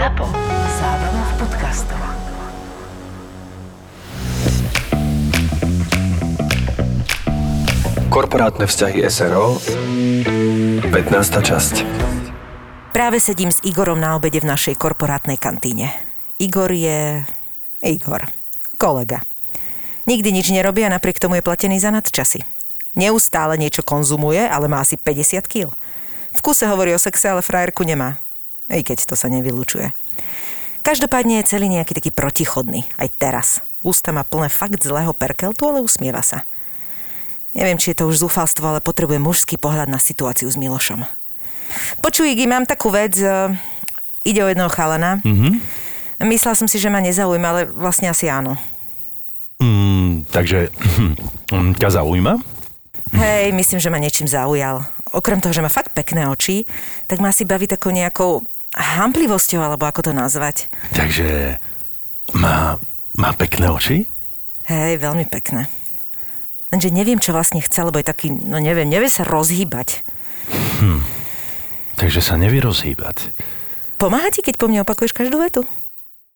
ZAPO. Zábrná v podcastov. Korporátne vzťahy SRO 15. časť Práve sedím s Igorom na obede v našej korporátnej kantíne. Igor je... Igor. Kolega. Nikdy nič nerobí a napriek tomu je platený za nadčasy. Neustále niečo konzumuje, ale má asi 50 kg. V kuse hovorí o sexe, ale frajerku nemá. I keď to sa nevylučuje. Každopádne je celý nejaký taký protichodný, aj teraz. Ústa má plné fakt zlého perkeltu, ale usmieva sa. Neviem, či je to už zúfalstvo, ale potrebuje mužský pohľad na situáciu s Milošom. Počuj, Igi, mám takú vec. e, Ide o jedného chalana. Mm-hmm. Myslela som si, že ma nezaujíma, ale vlastne asi áno. Mm, takže hm, ťa zaujíma? Hej, myslím, že ma niečím zaujal. Okrem toho, že má fakt pekné oči, tak ma asi baví takou nejakou hamplivosťou, alebo ako to nazvať. Takže má, má pekné oči? Hej, veľmi pekné. Lenže neviem, čo vlastne chce, lebo je taký, no neviem, nevie sa rozhýbať. Takže sa nevie rozhýbať. Pomáha ti, keď po mne opakuješ každú vetu?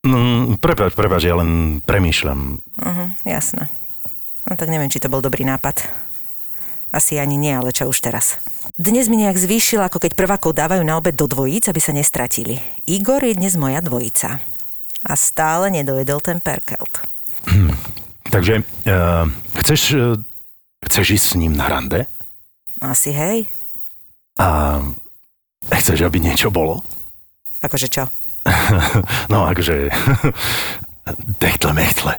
No, prepáč, prepáč, ja len premýšľam. Uh-huh, jasné. No tak neviem, či to bol dobrý nápad. Asi ani nie, ale čo už teraz. Dnes mi nejak zvýšil, ako keď prvákov dávajú na obed do dvojíc, aby sa nestratili. Igor je dnes moja dvojica. A stále nedojedol ten perkelt. Takže uh, chceš, uh, chceš ísť s ním na rande? Asi hej. A chceš, aby niečo bolo? Akože čo? No, akože... Techtle mechtle.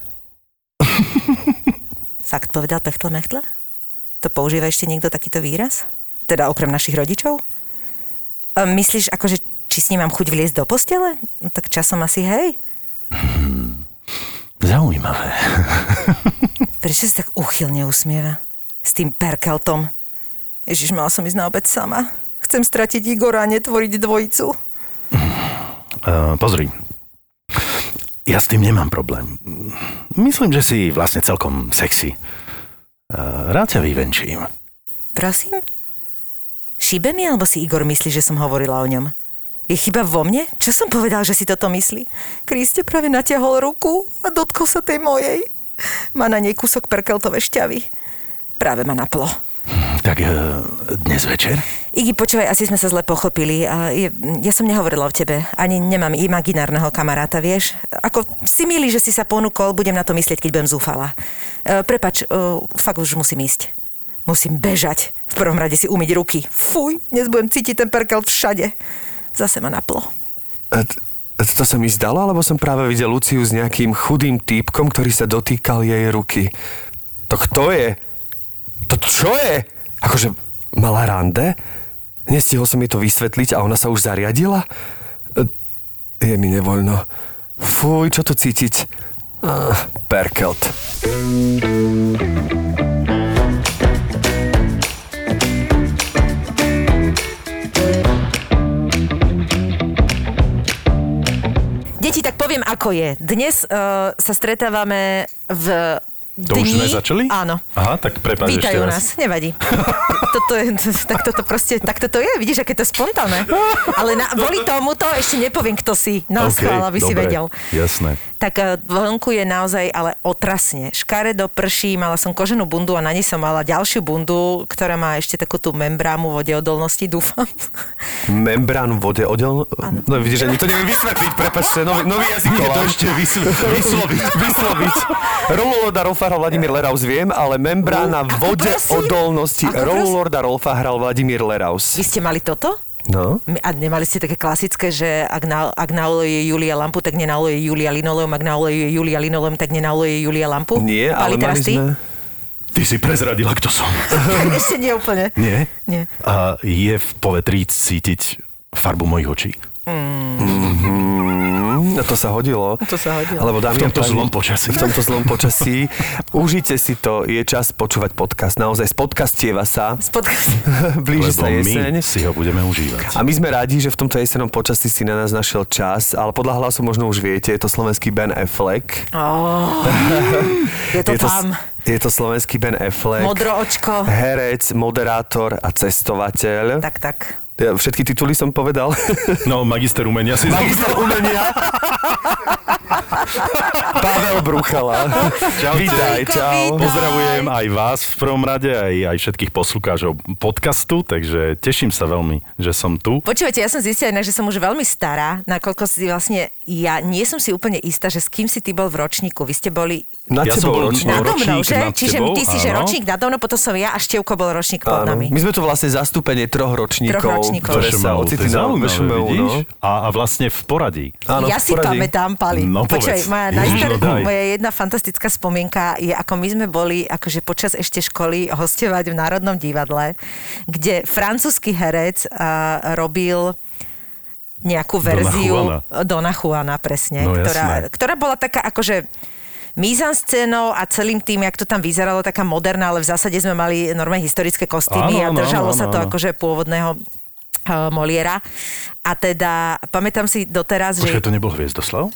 Fakt povedal pechtle mechtle? To používa ešte niekto takýto výraz? Teda okrem našich rodičov? Myslíš, akože, či s ním mám chuť vliesť do postele? No, tak časom asi hej. Zaujímavé. Prečo sa tak uchylne usmieva? S tým perkeltom. Ježiš, mala som ísť na obed sama. Chcem stratiť Igora a netvoriť dvojicu. Uh, pozri, ja s tým nemám problém. Myslím, že si vlastne celkom sexy. Uh, rád ťa vyvenčím. Prosím? Šíbe mi, alebo si Igor myslí, že som hovorila o ňom? Je chyba vo mne? Čo som povedal, že si toto myslí? Kriste práve natiahol ruku a dotkol sa tej mojej. Má na nej kúsok perkeltové šťavy. Práve ma naplo. Tak uh, dnes večer? Igi, počúvaj, asi sme sa zle pochopili. A ja som nehovorila o tebe. Ani nemám imaginárneho kamaráta, vieš. Ako si milý, že si sa ponúkol, budem na to myslieť, keď budem zúfala. E, prepač, e, fakt už musím ísť. Musím bežať. V prvom rade si umyť ruky. Fuj, dnes budem cítiť ten perkel všade. Zase ma naplo. A to sa mi zdalo, alebo som práve videl Luciu s nejakým chudým týpkom, ktorý sa dotýkal jej ruky. To kto je? To čo je? Akože mala rande? Nestihol som jej to vysvetliť a ona sa už zariadila? E, Je mi nevoľno. Fuj, čo to cítiť? Ah, perkelt. Deti, tak poviem, ako je. Dnes uh, sa stretávame v To už dni... sme začali? Áno. Aha, tak prepáč ešte Vítajú raz. nás, nevadí. Toto je, tak toto proste, tak toto je, vidíš, aké to je spontánne. Ale na, kvôli tomuto ešte nepoviem, kto si. OK, okay, aby si dobre, vedel. Jasné. Tak eh, vonku je naozaj ale otrasne. Škaredo prší, mala som koženú bundu a na nej som mala ďalšiu bundu, ktorá má ešte takú tú membrámu vodeodolnosti, dúfam. Membrán vode odel... No vidíš, ani to neviem vysvetliť, prepačte, nový, nový jazyk Nie, to ešte vysl- vysloviť. vysloviť. Rololorda Rolfa hral Vladimír Leraus, viem, ale membrána Ako vode prosím? odolnosti Ako prosím? Rolfa hral Vladimír Leraus. Vy ste mali toto? No. A nemali ste také klasické, že ak, na, ak naolejuje Julia lampu, tak nenaolejuje Julia linoleum, ak naolejuje Julia linoleum, tak nenaolejuje Julia lampu? Nie, ale mali ty? sme... Ty si prezradila, kto som. Ešte nie úplne. Nie? Nie. A je v povetrí cítiť farbu mojich očí? No to sa hodilo. To sa hodilo. Lebo dámy V tomto páni, zlom počasí. V tomto zlom počasí. Užite si to, je čas počúvať podcast. Naozaj spodcastieva sa. Spodka... Blíži Lebo sa jeseň. my si ho budeme užívať. A my sme radi, že v tomto jesenom počasí si na nás našiel čas, ale podľa hlasu možno už viete, je to slovenský Ben Affleck. Oh, je to je to, tam. je to slovenský Ben Affleck. Modro očko. Herec, moderátor a cestovateľ. Tak, tak. Ja všetky tituly som povedal. No, magister umenia si... Magister umenia. Pavel Bruchala. Čaute. Vítaj, čau. Vítaj. Pozdravujem aj vás v prvom rade, aj, aj všetkých poslucháčov podcastu, takže teším sa veľmi, že som tu. Počúvajte, ja som zistila inak, že som už veľmi stará, nakoľko si vlastne, ja nie som si úplne istá, že s kým si ty bol v ročníku. Vy ste boli Nad Ja som tebou bol ročník. Nado mnou, ročník že? nad Čiže tebou, ty si, že áno. ročník nado mnou, potom som ja a Števko bol ročník pod Áno. nami. My sme tu vlastne zastúpenie troch ročníkov, Troch ročníkov. ktoré sa ocitli na VŠMU, no. A, a vlastne v poradí. Áno, ja v si poradí. pamätám, Pali. No, Počkaj, moja, najstar... no moja jedna fantastická spomienka je, ako my sme boli akože počas ešte školy hostovať v Národnom divadle, kde francúzsky herec uh, robil nejakú Dona verziu Juana. Dona Juana, presne, No, ktorá, jasné. ktorá bola taká akože mizanscénou a celým tým, jak to tam vyzeralo, taká moderná, ale v zásade sme mali normálne historické kostýmy Áno, a áno, držalo áno, sa to áno. akože pôvodného Moliera. A teda, pamätám si doteraz, že... Počkaj, to nebol Hviezdoslav?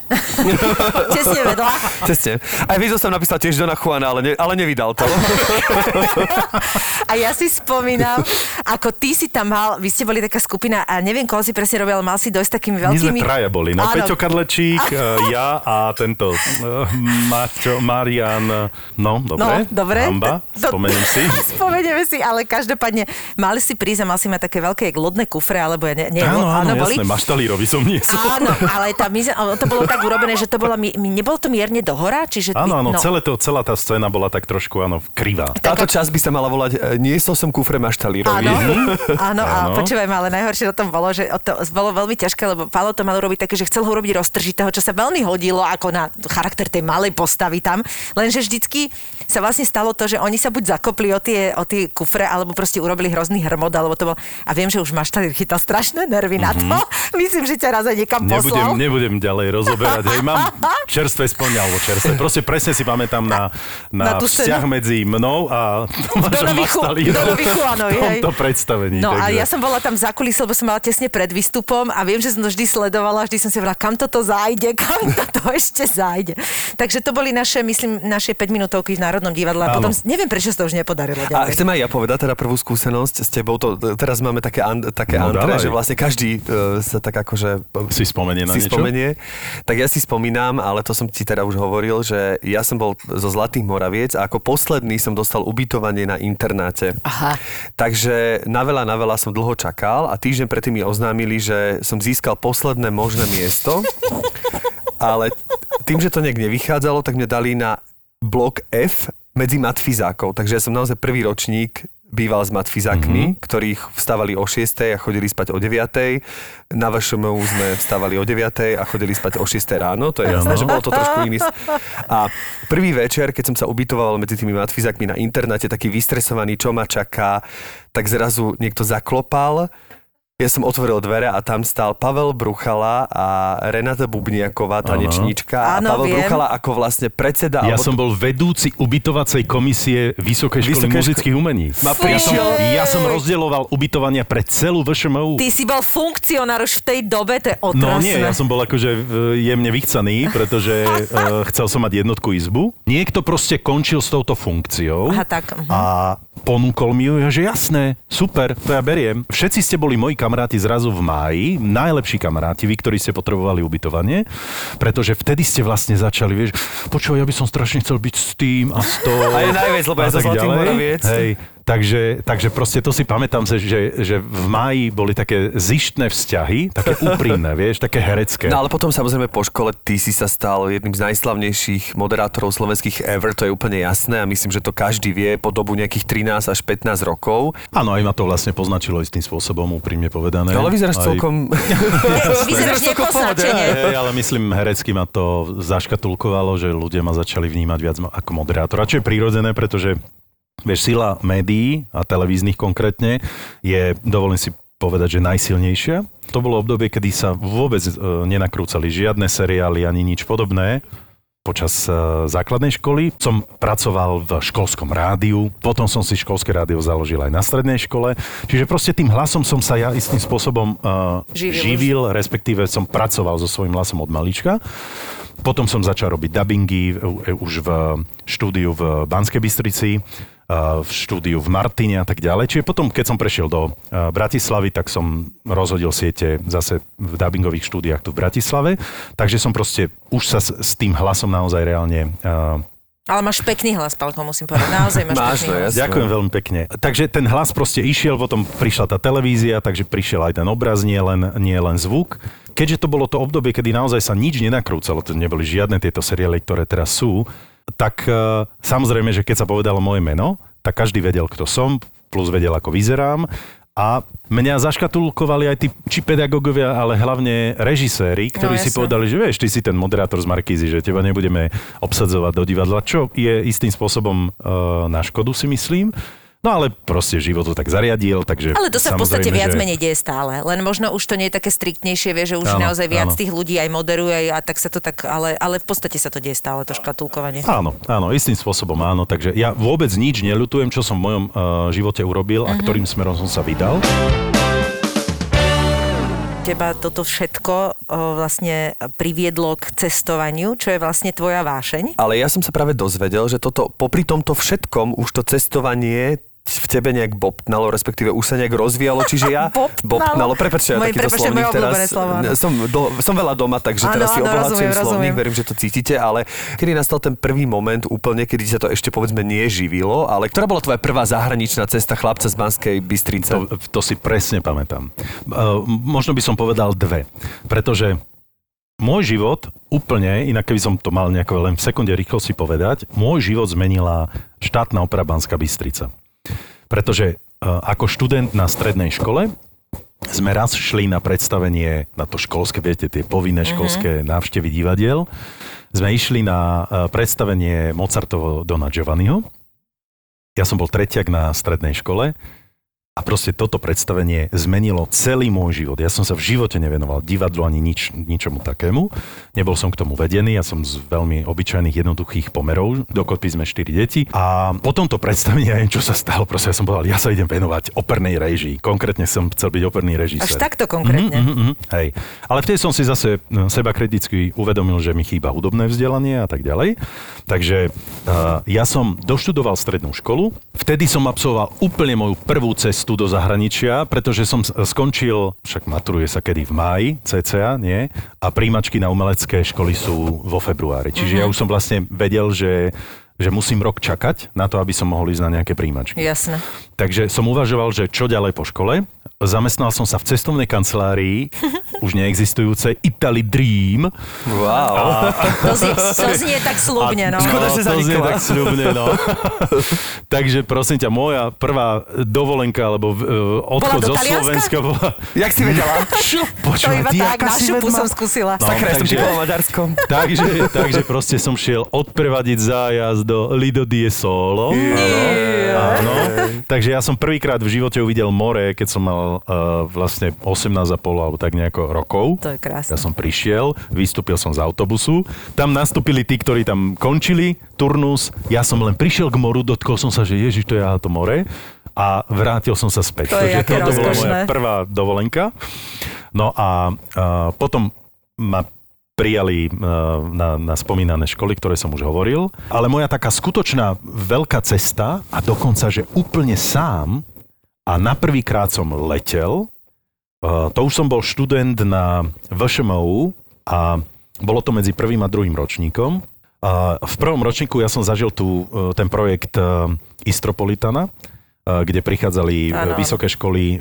Tesne vedľa. Ceste. Aj som napísal tiež Dona Juana, ale, ne, ale nevydal to. A ja si spomínam, ako ty si tam mal, vy ste boli taká skupina a neviem, koho si presne robil, ale mal si dojsť takými My sme veľkými... traja boli, no Áno. Peťo Kadlečík, e, ja a tento uh, Maťo, Marian, no dobre, No, dobre. Hamba, spomeniem si. Spomenieme si, ale každopádne mali si prísť a mal si mať také veľké lodné kufre, alebo ja ne, nie, Áno, áno, boli. jasné, maštalírovi som niesol. Áno, ale tá, mize- to bolo tak urobené, že to bola, mi- mi- nebolo to mierne dohora, čiže... Áno, áno, no, celé to, celá tá scéna bola tak trošku, áno, krivá. Táto časť by sa mala volať e, Niesol som kufre maštalírovi. Áno, áno, a Áno. počúvaj ma, ale najhoršie na tom bolo, že to bolo veľmi ťažké, lebo Paolo to mal urobiť také, že chcel ho urobiť roztržitého, čo sa veľmi hodilo ako na charakter tej malej postavy tam, lenže vždycky sa vlastne stalo to, že oni sa buď zakopli o tie, o tie kufre, alebo proste urobili hrozný hrmot, alebo to bol... A viem, že už Maštalír chytal strašné nervy na to. Myslím, že ťa raz aj niekam Nebudem, poslal. nebudem ďalej rozoberať. Hej, mám čerstvé spomňa, alebo čerstvé. Proste presne si pamätám na, na, Na vzťah scénu. medzi mnou a Tomášom Chuanovi, v tomto predstavení. No a takže- ja som bola tam za kulisou, lebo som mala tesne pred výstupom a viem, že som to vždy sledovala, vždy som si hovorila, kam toto zájde, kam toto ešte zájde. Takže to boli naše, myslím, naše 5 minútovky v Národnom divadle a potom neviem, prečo sa to už nepodarilo A ďalej. chcem aj ja povedať teda prvú skúsenosť s tebou. To, teraz máme také, an, také No, dávaj. že vlastne každý uh, sa tak akože... Si spomenie na si niečo? spomenie. Tak ja si spomínam, ale to som ti teda už hovoril, že ja som bol zo Zlatých Moraviec a ako posledný som dostal ubytovanie na internáte. Aha. Takže na veľa, na veľa som dlho čakal a týždeň predtým mi oznámili, že som získal posledné možné miesto. ale tým, že to nejak nevychádzalo, tak mňa dali na blok F medzi matfizákov. Takže ja som naozaj prvý ročník býval s matfizákmi, mm-hmm. ktorých vstávali o 6 a chodili spať o 9. Na VŠMU sme vstávali o 9 a chodili spať o 6 ráno. To je jasné, že bolo to trošku iný. A prvý večer, keď som sa ubytoval medzi tými matfizákmi na internáte, taký vystresovaný, čo ma čaká, tak zrazu niekto zaklopal. Ja som otvoril dvere a tam stál Pavel Bruchala a Renata Bubniaková, tanečníčka. Áno, a Pavel viem. Bruchala ako vlastne predseda... Ja alebo som bol vedúci ubytovacej komisie Vysokej školy Vysokej ško- muzických umení. Ma ja, som, ja som rozdieloval ubytovania pre celú VŠMU. Ty si bol funkcionár už v tej dobe, to je otrasné. No nie, ja som bol akože e, jemne vychcaný, pretože uh, chcel som mať jednotku izbu. Niekto proste končil s touto funkciou Aha, tak, mhm. a ponúkol mi ju, že jasné, super, to ja beriem. Všetci ste boli moji kamaráti zrazu v máji, najlepší kamaráti, vy, ktorí ste potrebovali ubytovanie, pretože vtedy ste vlastne začali, vieš, počúvaj, ja by som strašne chcel byť s tým a s to. A je najviac, lebo ja. Moraviec. Hej, Takže, takže proste to si pamätám, že, že, že v máji boli také zištné vzťahy, také úprimné, vieš, také herecké. No ale potom samozrejme po škole ty si sa stal jedným z najslavnejších moderátorov slovenských ever, to je úplne jasné a myslím, že to každý vie po dobu nejakých 13 až 15 rokov. Áno, aj ma to vlastne poznačilo istým spôsobom, úprimne povedané. Ale vyzeráš aj... celkom... Vyzeráš celkom pohode, ale myslím, herecky ma to zaškatulkovalo, že ľudia ma začali vnímať viac ako moderátora, čo je prirodzené, pretože vieš, sila médií a televíznych konkrétne je, dovolím si povedať, že najsilnejšia. To bolo obdobie, kedy sa vôbec e, nenakrúcali žiadne seriály ani nič podobné. Počas e, základnej školy som pracoval v školskom rádiu, potom som si školské rádio založil aj na strednej škole, čiže proste tým hlasom som sa ja istým spôsobom uh, Živil. živil, respektíve som pracoval so svojím hlasom od malička. Potom som začal robiť dubbingy e, už v štúdiu v Banskej Bystrici. V štúdiu v Martine a tak ďalej. Čiže potom, keď som prešiel do uh, Bratislavy, tak som rozhodil siete zase v dubbingových štúdiách tu v Bratislave. Takže som proste už sa s, s tým hlasom naozaj reálne uh, Ale máš pekný hlas, Palko, musím povedať. Naozaj máš, Máš, pekný no, hlas. Ďakujem veľmi pekne. Takže ten hlas proste išiel, potom prišla tá televízia, takže prišiel aj ten obraz, nie len, nie len zvuk. Keďže to bolo to obdobie, kedy naozaj sa nič nenakrúcalo, to neboli žiadne tieto seriály, ktoré teraz sú, tak uh, samozrejme, že keď sa povedalo moje meno, tak každý vedel, kto som, plus vedel, ako vyzerám. A mňa zaškatulkovali aj tí, či pedagógovia, ale hlavne režiséri, ktorí No, si povedali, že vieš, ty si ten moderátor z Markízy, že teba nebudeme obsadzovať do divadla, čo je istým spôsobom uh, na škodu, si myslím. No ale proste život to tak zariadil, takže... Ale to sa v podstate viac že- menej deje stále. Len možno už to nie je také striktnejšie, vie, že už Áno, naozaj viac áno. tých ľudí aj moderuje a tak sa to tak, ale, ale v podstate sa to deje stále, to škatulkovanie. Áno, áno, istým spôsobom áno. Takže ja vôbec nič neľutujem, čo som v mojom uh, živote urobil Mhm. a ktorým smerom som sa vydal. Teba toto všetko o, vlastne priviedlo k cestovaniu, čo je vlastne tvoja vášeň. Ale ja som sa práve dozvedel, že toto, popri tomto všetkom už to cestovanie v tebe nejak bobtnalo, respektíve už sa nejak rozvíjalo, čiže ja... Bobtnalo? Prepačte, ja takýto prepáčte, slovník teraz... Som, do, som veľa doma, takže Áno, teraz si obohacujem slovník, rozumiem. verím, že to cítite, ale kedy nastal ten prvý moment úplne, kedy sa to ešte povedzme neživilo, ale ktorá bola tvoja prvá zahraničná cesta chlapca z Banskej Bystrice? To, to si presne pamätám. Uh, možno by som povedal dve. Pretože môj život úplne, inak keby som to mal nejako len v sekunde rýchlo si povedať, môj život zmenila štátna opera Banská Bystrica. Pretože uh, ako študent na strednej škole sme raz šli na predstavenie, na to školské, viete, tie povinné školské návštevy divadiel. Sme išli na uh, predstavenie Mozartovo Dona Giovanniho. Ja som bol tretiak na strednej škole a proste toto predstavenie zmenilo celý môj život. Ja som sa v živote nevenoval divadlu ani nič, ničomu takému. Nebol som k tomu vedený, ja som z veľmi obyčajných jednoduchých pomerov, dokopy sme štyri deti. A po tomto predstavení, ja neviem, čo sa stalo, proste ja som povedal, ja sa idem venovať opernej režii. Konkrétne som chcel byť operný režisér. Až takto konkrétne. Mhm, mhm, hej. Ale vtedy som si zase no, seba kriticky uvedomil, že mi chýba hudobné vzdelanie a tak ďalej. Takže uh, ja som doštudoval strednú školu. Vtedy som absolvoval úplne moju prvú cestu do zahraničia, pretože som skončil, však maturuje sa kedy v máji, cca, nie? A príjmačky na umelecké školy sú vo februári. Čiže ja už som vlastne vedel, že že musím rok čakať na to, aby som mohol ísť na nejaké príjmačky. Jasné. Takže som uvažoval, že čo ďalej po škole. Zamestnal som sa v cestovnej kancelárii, už neexistujúcej Italy Dream. Wow. To znie, to znie tak slubne, no. Škoda, že to znie zanikla. tak sľubne, no. Takže prosím ťa, moja prvá dovolenka, alebo uh, odchod zo Talianska? Slovenska bola... Jak si vedela? Čo? To Počúvaj, iba ty tak, na šupu vedma? som skúsila. No, Sakra, som takže- po Maďarskom. Takže, takže proste som šiel odprevadiť zájazd do Lido die Solo. Áno, áno. Takže ja som prvýkrát v živote uvidel more, keď som mal uh, vlastne 18,5 alebo tak nejako rokov. To je krásne. Ja som prišiel, vystúpil som z autobusu, tam nastúpili tí, ktorí tam končili turnus, ja som len prišiel k moru, dotkol som sa, že ježiš, to je to more a vrátil som sa späť. To je Takže toto bola moja prvá dovolenka. No a, a potom ma prijali e, na, na spomínané školy, ktoré som už hovoril. Ale moja taká skutočná veľká cesta a dokonca, že úplne sám a na prvýkrát som letel, e, to už som bol študent na VŠMU a bolo to medzi prvým a druhým ročníkom. A v prvom ročníku ja som zažil tu e, ten projekt e, Istropolitana, e, kde prichádzali e, vysoké školy e,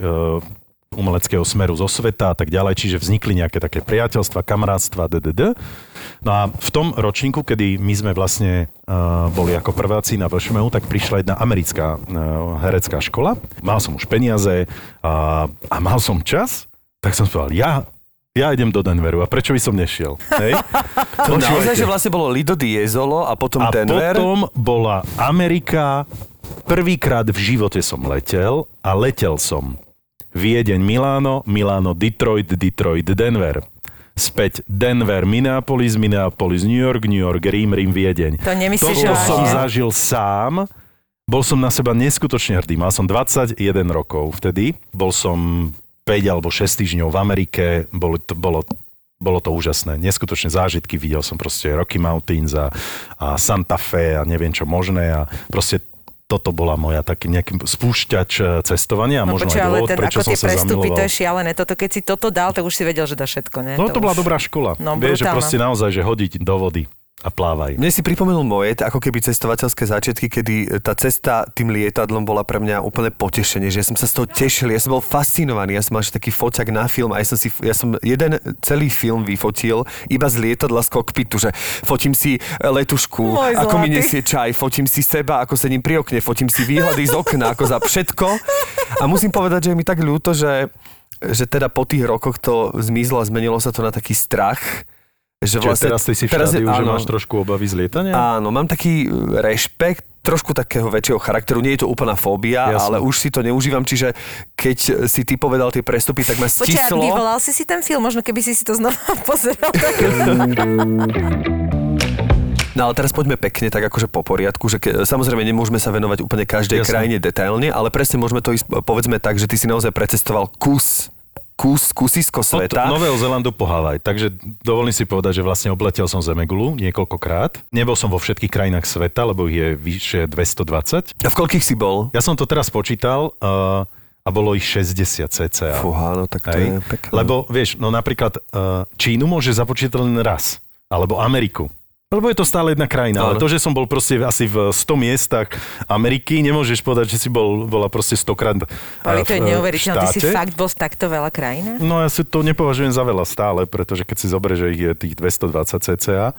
umeleckého smeru zo sveta a tak ďalej, čiže vznikli nejaké také priateľstva, kamarátstva, ddd. No a v tom ročníku, kedy my sme vlastne uh, boli ako prváci na VŠMU, tak prišla jedna americká uh, herecká škola. Mal som už peniaze a, a mal som čas, tak som povedal, ja, ja idem do Denveru a prečo by som nešiel? Hej? To naozaj, že vlastne bolo Lido Diezolo a potom A Denver. potom bola Amerika. Prvýkrát v živote som letel a letel som Viedeň, Miláno, Miláno, Detroit, Detroit, Denver. Späť Denver, Minneapolis, Minneapolis, New York, New York, Rím, Rím, Viedeň. To nemyslíš Toto som zažil sám. Bol som na seba neskutočne hrdý. Mal som 21 rokov vtedy. Bol som 5 alebo 6 týždňov v Amerike. Bolo to, bolo, bolo to úžasné. Neskutočné zážitky. Videl som proste Rocky Mountains a, a Santa Fe a neviem čo možné. A proste toto bola moja taký nejaký spúšťač eh, cestovania No možno počuj, aj ale dôvod, ten, prečo ako som tie prestupy, to zamiloval. je šialené. Toto, keď si toto dal, tak už si vedel, že dá všetko, ne? No to bola už- dobrá škola. No, Vieš, že proste naozaj, že hodiť do vody a plávaj. Mne si pripomenul moje, ako keby cestovateľské začiatky, kedy tá cesta tým lietadlom bola pre mňa úplne potešenie, že ja som sa z toho tešil, ja som bol fascinovaný, ja som mal taký foťak na film a ja som, si, ja som jeden celý film vyfotil iba z lietadla z kokpitu, že fotím si letušku, Môj ako mi zlatý. nesie čaj, fotím si seba, ako sedím pri okne, fotím si výhľady z okna, ako za všetko. A musím povedať, že je mi tak ľúto, že, že teda po tých rokoch to zmizlo a zmenilo sa to na taký strach. Že Čiže teraz ty si v teraz je- štádiu, že áno. máš trošku obavy z lietania? Áno, mám taký e, rešpekt, trošku takého väčšieho charakteru. Nie je to úplná fóbia, Jasné. ale už si to neužívam, čiže keď si ty povedal tie prestupy, tak ma Počkaj, stislo. vyvolal si si ten film, možno keby si si to znova pozeral. Tak... No ale teraz poďme pekne, tak akože po poriadku, že ke, samozrejme nemôžeme sa venovať úplne každej Jasné. krajine detailne, ale presne môžeme to ísť, povedzme tak, že ty si naozaj precestoval kus, kus, kusisko Od sveta. Nového Zelandu po Havaj. Takže dovolím si povedať, že vlastne obletel som Zemegulu niekoľkokrát. Nebol som vo všetkých krajinách sveta, lebo ich je vyše 220. A v koľkých si bol? Ja som to teraz počítal uh, a bolo ich 60 cca. Fúha, no tak to je Hej. pekné. Lebo vieš, no napríklad uh, Čínu môže započítať len raz. Alebo Ameriku. Lebo je to stále jedna krajina, ale to, že som bol proste asi v 100 miestach Ameriky, nemôžeš povedať, že si bol, bola proste 100 krát eh, Ale to je eh, neuveriteľné, ty si fakt bol v takto veľa krajinách? No ja si to nepovažujem za veľa stále, pretože keď si zoberieš, že ich je tých 220 cca,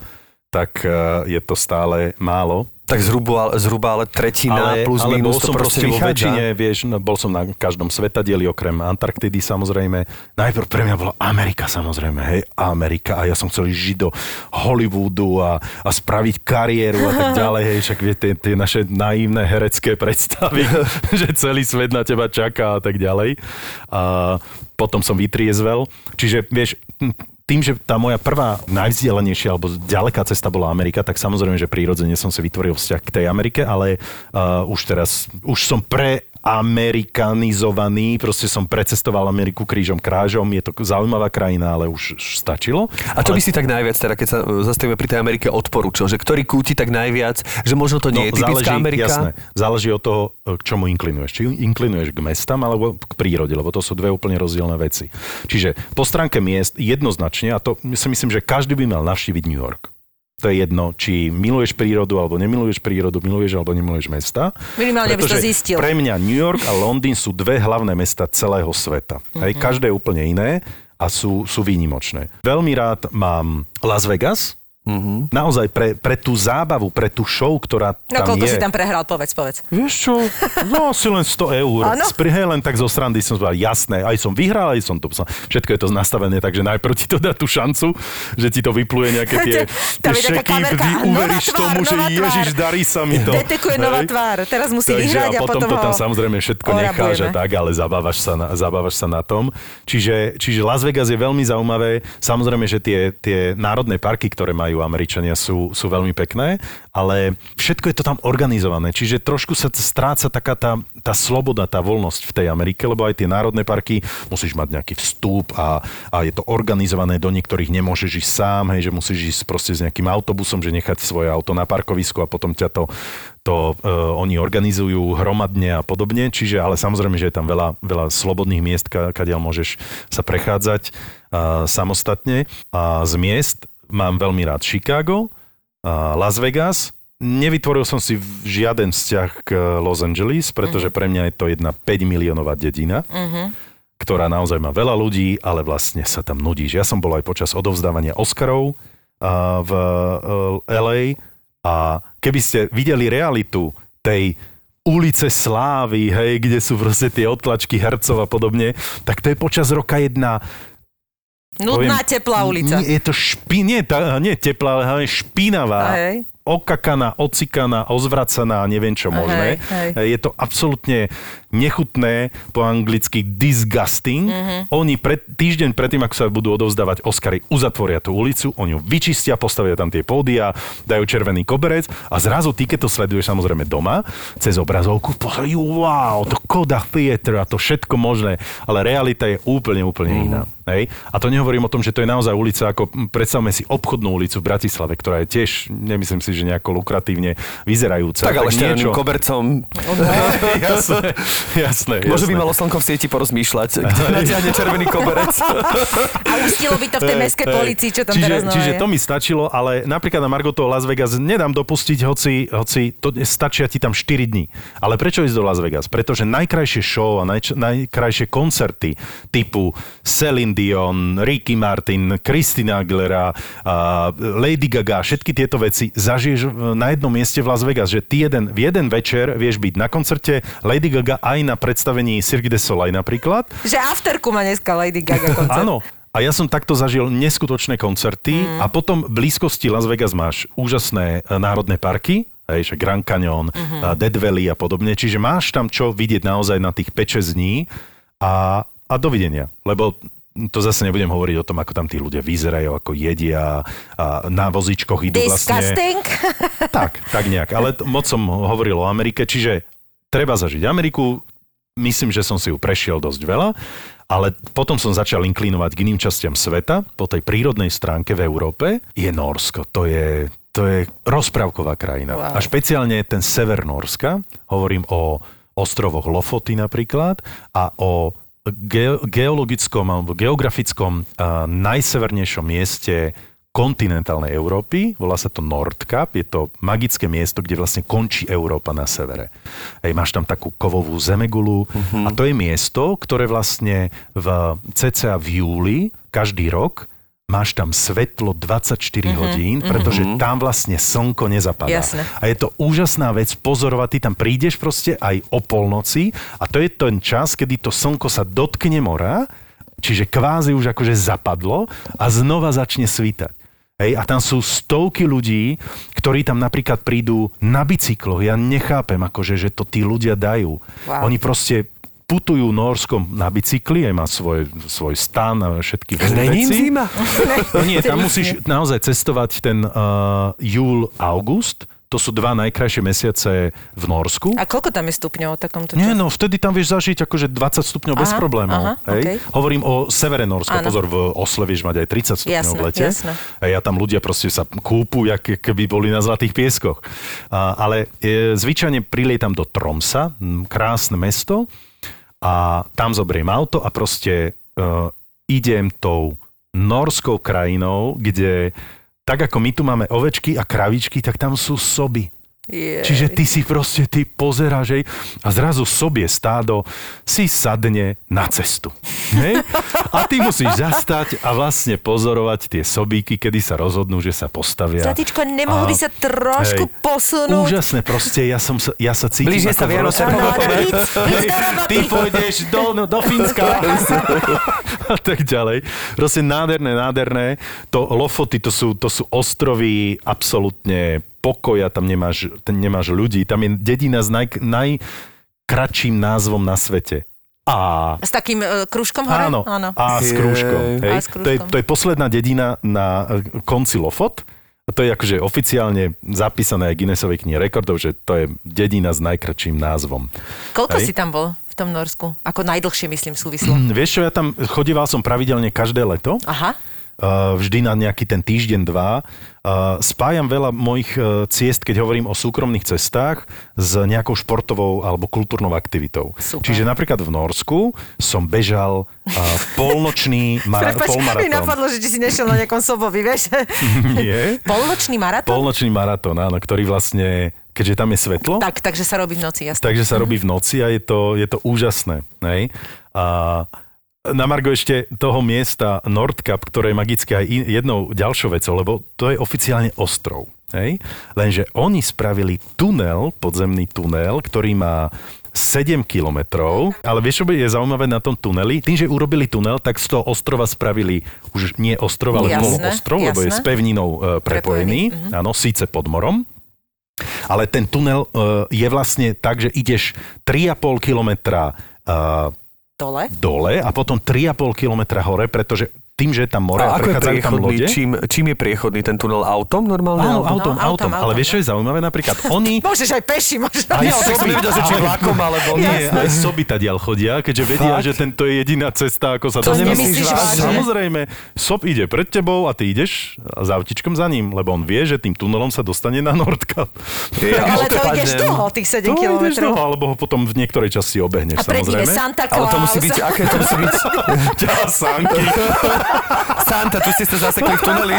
tak eh, je to stále málo. Tak zhruba, zhruba ale tretina ale, plus ale minus bol to som proste proste vo väčšine, vieš, no, bol som na každom svetadieli, okrem Antarktidy samozrejme. Najprv pre mňa bola Amerika samozrejme, hej, Amerika a ja som chcel žiť do Hollywoodu a, a spraviť kariéru a tak ďalej, hej, však vie, tie, tie naše naivné herecké predstavy, že celý svet na teba čaká a tak ďalej. A potom som vytriezvel, čiže vieš, tým, že tá moja prvá najvzdialenejšia alebo ďaleká cesta bola Amerika, tak samozrejme, že prírodzene som si vytvoril vzťah k tej Amerike, ale uh, už teraz, už som pre amerikanizovaný, proste som precestoval Ameriku krížom krážom, je to zaujímavá krajina, ale už, stačilo. A čo ale... by si tak najviac, teda keď sa e, zastavíme pri tej Amerike, odporúčil? Že ktorý kúti tak najviac, že možno to nie je typická Amerika? No, Jasné, záleží od toho, k čomu inklinuješ. Či inklinuješ k mestám alebo k prírode, lebo to sú dve úplne rozdielne veci. Čiže po stránke miest jednoznačne, a to si myslím, že každý by mal navštíviť New York. To je jedno, či miluješ prírodu alebo nemiluješ prírodu, miluješ alebo nemiluješ mesta. Minimálne by to zistil. Pre mňa New York a Londýn sú dve hlavné mesta celého sveta. Mm-hmm. Hej, každé je úplne iné a sú, sú výnimočné. Veľmi rád mám Las Vegas, Mm-hmm. Naozaj pre, pre tú zábavu, pre tú show, ktorá No tam koľko je. si tam prehral, povedz, povedz. Vieš čo? No asi len 100 eur. Áno. Spri- hej, len tak zo srandy som povedal, jasné, aj som vyhral, aj som to... Všetko je to nastavené, takže najprv ti to dá tú šancu, že ti to vypluje nejaké tie, tie šeky, Nová uveríš tvár, tomu, že ježiš, darí sa mi to. Detekuje nová tvár. Teraz musí Takže vyhrať a potom to ho tam samozrejme všetko necháš a orabujeme. tak, ale zabávaš sa na, zabávaš sa na tom. Čiže, čiže Las Vegas je veľmi zaujímavé. Samozrejme, že tie, tie národné parky, ktoré majú Američania, sú, sú veľmi pekné, ale všetko je to tam organizované. Čiže trošku sa stráca taká tá, tá sloboda, tá voľnosť v tej Amerike, lebo aj tie národné parky musíš mať nejaký vstup a, a je to organizované, do niektorých nemôžeš ísť sám, hej, že musíš ísť proste s nejakým autobusom, že nechať svoje auto na parkovisku a potom ťa to to uh, oni organizujú hromadne a podobne, čiže ale samozrejme, že je tam veľa, veľa slobodných miest, ka, kadiaľ môžeš sa prechádzať uh, samostatne. A z miest mám veľmi rád Chicago, Las Vegas, Nevytvoril som si žiaden vzťah k Los Angeles, pretože pre mňa je to jedna 5 miliónová dedina, ktorá naozaj má veľa ľudí, ale vlastne sa tam nudíš. Ja som bol aj počas odovzdávania Oscarov a v eh, LA a keby ste videli realitu tej ulice Slávy, hej, kde sú proste tie otlačky hercov a podobne, tak to je počas roka jedna Nudná, poviem, teplá ulica. Nie, je to špi, nie, tá, nie teplá, ale hlavne špinavá. A hej. Okakaná, ocikaná, ozvracaná, neviem čo možné. hej. Je to absolútne nechutné, po anglicky disgusting. Mhm. Oni pred, týždeň predtým, ako sa budú odovzdávať Oscary, uzatvoria tú ulicu, oni ju vyčistia, postavia tam tie pódia, dajú červený koberec a zrazu ty, keď to sleduješ samozrejme doma, cez obrazovku, pozri, wow, to Koda Theater a to všetko možné, ale realita je úplne, úplne Mhm. iná. Hej? A to nehovorím o tom, že to je naozaj ulica, ako predstavme si obchodnú ulicu v Bratislave, ktorá je tiež, nemyslím si, že že nejako lukratívne vyzerajúca. Tak ale ešte niečo... kobercom. jasné, jasné. Možno by malo slnko v sieti porozmýšľať, kto natiahne červený koberec. A ustilo by to v tej meskej policii, čo tam čiže, teraz čiže je. to mi stačilo, ale napríklad na Margo toho Las Vegas nedám dopustiť, hoci, hoci to stačia ti tam 4 dní. Ale prečo ísť do Las Vegas? Pretože najkrajšie show a najč- najkrajšie koncerty typu Celine Dion, Ricky Martin, Christina Aguilera, a Lady Gaga, všetky tieto veci zažiješ na jednom mieste v Las Vegas, že ty jeden, v jeden večer vieš byť na koncerte Lady Gaga aj na predstavení Cirque du Soleil napríklad. Že afterku má dneska Lady Gaga koncert. Áno. A ja som takto zažil neskutočné koncerty mm. a potom v blízkosti Las Vegas máš úžasné e, národné parky, hej, že Grand Canyon, mm-hmm. Dead Valley a podobne. Čiže máš tam čo vidieť naozaj na tých 5-6 dní a, a dovidenia. Lebo to zase nebudem hovoriť o tom, ako tam tí ľudia vyzerajú, ako jedia a na vozičkoch idú vlastne... Disgusting. Tak, tak nejak. Ale moc som hovoril o Amerike, čiže treba zažiť Ameriku. Myslím, že som si ju prešiel dosť veľa, ale potom som začal inklinovať k iným častiam sveta. Po tej prírodnej stránke v Európe je Norsko. To je, to je rozprávková krajina. Wow. A špeciálne ten sever Norska. Hovorím o ostrovoch Lofoty napríklad a o ge- geologickom alebo geografickom a, najsevernejšom mieste kontinentálnej Európy, volá sa to Nordkap, je to magické miesto, kde vlastne končí Európa na severe. Hej, máš tam takú kovovú zemegulu uh-huh. a to je miesto, ktoré vlastne v cca v júli každý rok máš tam svetlo 24 uh-huh. hodín, pretože uh-huh. tam vlastne slnko nezapadá. Jasné. A je to úžasná vec pozorovať, ty tam prídeš proste aj o polnoci a to je ten čas, kedy to slnko sa dotkne mora, čiže kvázi už akože zapadlo a znova začne svítať. Hej, a tam sú stovky ľudí, ktorí tam napríklad prídu na bicykloch. Ja nechápem, akože, že to tí ľudia dajú. Wow. Oni proste putujú Norskom na bicykli, aj má svoj, svoj stan a všetky Není veci. zima? No nie, tam musíš naozaj cestovať ten uh, júl, august. To sú dva najkrajšie mesiace v Norsku. A koľko tam je stupňov v takomto Nie, čase? no vtedy tam vieš zažiť akože 20 stupňov bez Aha, problémov. aha, hej? okej. Hovorím o severe Norska. Áno. Pozor, v Osle vieš mať aj 30 stupňov Jasné, v lete. jasné. Hej, a tam ľudia proste sa kúpu, jak keby boli na zlatých pieskoch. A, ale e, zvyčajne prilietam do Tromsa, krásne mesto, a tam zoberiem auto a proste e, idem tou norskou krajinou, kde tak ako my tu máme ovečky a kravičky, tak tam sú soby. Je. Čiže ty si proste, ty pozeráš hej, a zrazu sobie stádo si sadne na cestu. Hej? A ty musíš zastať a vlastne pozorovať tie sobíky, kedy sa rozhodnú, že sa postavia. Zlatičko, nemohol by sa trošku hej. posunúť? Úžasné, proste ja, som sa, ja sa cítim ako sa Vianoce. roboty. Ty pôjdeš do, no, do Fínska. a tak ďalej. Proste nádherné, nádherné. To Lofoty, to sú, to sú ostrovy absolútne pokoja, tam nemáš, tam nemáš ľudí. Tam je dedina s naj, najkračším názvom na svete. A S takým uh, kružkom hore? Áno, Áno. a s krúžkom. A Hej. s To, je, krúžkom. to je posledná dedina na e, konci Lofot. A to je akože oficiálne zapísané aj Guinnessovej knihe rekordov, že to je dedina s najkračším názvom. Koľko Hej. si tam bol v tom Norsku? Ako najdlhšie, myslím, súvislo. Hm, Vieš čo, ja tam chodieval som pravidelne každé leto. Aha. Uh, vždy na nejaký ten týždeň, dva. Uh, spájam veľa mojich uh, ciest, keď hovorím o súkromných cestách, s nejakou športovou alebo kultúrnou aktivitou. Super. Čiže napríklad v Norsku som bežal uh, polnočný mar- Prepač, mi polmaratón. napadlo, že či si nešiel na nejakom sobovi, vieš? Nie. Polnočný maratón? Polnočný maratón, áno, ktorý vlastne, keďže tam je svetlo, Tak, takže sa robí v noci, jasne. takže sa robí v noci a je to, je to úžasné. Hej? A na Margo ešte toho miesta Nordkap, ktoré je magické aj jednou ďalšou vecou, lebo to je oficiálne ostrov. Hej? Lenže oni spravili tunel, podzemný tunel, ktorý má 7 kilometrov, ale vieš, čo je zaujímavé na tom tuneli? Tým, že urobili tunel, tak z toho ostrova spravili už nie ostrov, ale Jasné, polostrov, lebo je jasné. s pevninou e, prepojený, Prepojený, áno, síce pod morom, ale ten tunel uh, je vlastne tak, že ideš 3,5 kilometra uh, Dole? dole a potom 3,5 kilometra hore, pretože tým, že je tam more a, A ako je prechádzajú tam lode. Čím, čím je priechodný ten tunel? Autom normálne? Áno, autom, No, autom, autom, ale vieš, čo je zaujímavé? Napríklad oni... Môžeš aj peši, možno. Aj Ja som soby- nevedel, že či ale- vlakom, alebo... Nie, aj soby tadiaľ chodia, keďže vedia, Fakt? že tento je jediná cesta, ako sa To nemyslíš vážne? Samozrejme, sob ide pred tebou a ty ideš s autičkom za ním, lebo on vie, že tým tunelom sa dostane na Nordkap. Ja Ale to ideš dlho, tých 7 To ideš kilometrov. dlho, alebo ho potom v niektorej časti obehneš, A samozrejme. Santa Ale Claus. to musí byť, aké to musí byť? Ťa sánky. Santa, tu ste sa zasekli v tuneli.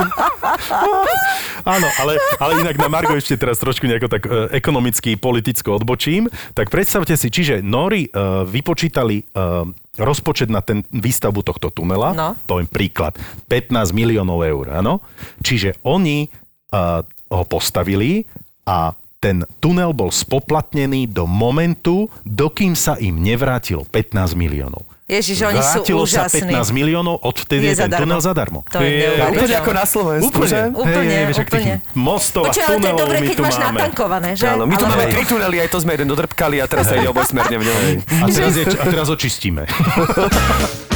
Áno, ale, ale inak na Margo ešte teraz trošku nejako tak e, ekonomicky, politicko odbočím. Tak predstavte si, čiže Nori e, vypočítali e, rozpočet na ten výstavbu tohto tunela, No. poviem príklad, 15 miliónov eur, áno? Čiže oni e, ho postavili a ten tunel bol spoplatnený do momentu, dokým sa im nevrátilo 15 miliónov. Ježiš, oni sú Vrátilo sa úžasní. 15 miliónov, odvtedy Je je ten zadarmo. tunel zadarmo. To je Ja, úplne ako na Slovensku, Úplne? Úplne, hej, vieš, úplne. mostov a Počuj, ale to je tunelov dobre, my keď máš máme. natankované, že? Áno, my tu Ale- máme tri tunely, aj to sme jeden dodrbkali a teraz sa ide obojsmerne v ňom. A teraz, je, a teraz očistíme.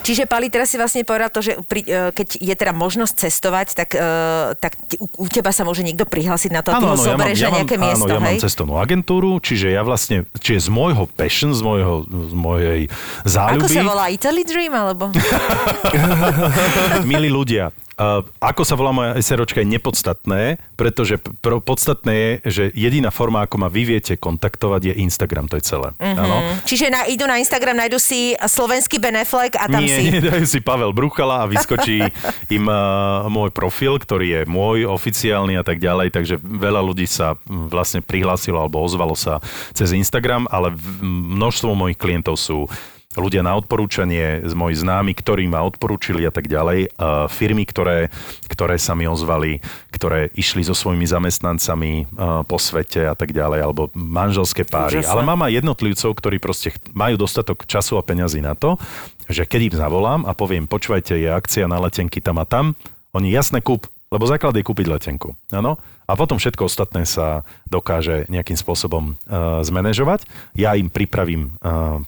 Čiže Pali, teraz si vlastne povedal to, že pri, e, keď je teda možnosť cestovať, tak, e, tak u, teba sa môže niekto prihlásiť na to, a ty ho zoberieš na nejaké áno, miesto, ja mám cestovnú agentúru, čiže ja vlastne, čiže z môjho passion, z, môjho, z mojej Ako záľuby, sa volá? Italy Dream, alebo? milí ľudia, ako sa volá moja SROčka je nepodstatné, pretože pro, podstatné je, že jediná forma, ako ma vy viete kontaktovať, je Instagram, to je celé. Mhm. Áno. Čiže na, idú na Instagram, nájdu si slovenský Beneflek a tam nie, si... nie, dajú si Pavel Bruchala a vyskočí im uh, môj profil, ktorý je môj, oficiálny a tak ďalej, takže veľa ľudí sa vlastne prihlásilo alebo ozvalo sa cez Instagram, ale množstvo mojich klientov sú ľudia na odporúčanie, z moji známi, ktorí ma odporúčili a tak ďalej. Firmy, ktoré, ktoré sa mi ozvali, ktoré išli so svojimi zamestnancami po svete a tak ďalej, alebo manželské páry. Úžasné. Ale mám aj jednotlivcov, ktorí proste majú dostatok času a peňazí na to, že keď im zavolám a poviem, počúvajte, je akcia na letenky tam a tam, oni jasne kúp, lebo základ je kúpiť letenku. Áno? A potom všetko ostatné sa dokáže nejakým spôsobom uh, zmanéžovať. Ja im pripravím uh,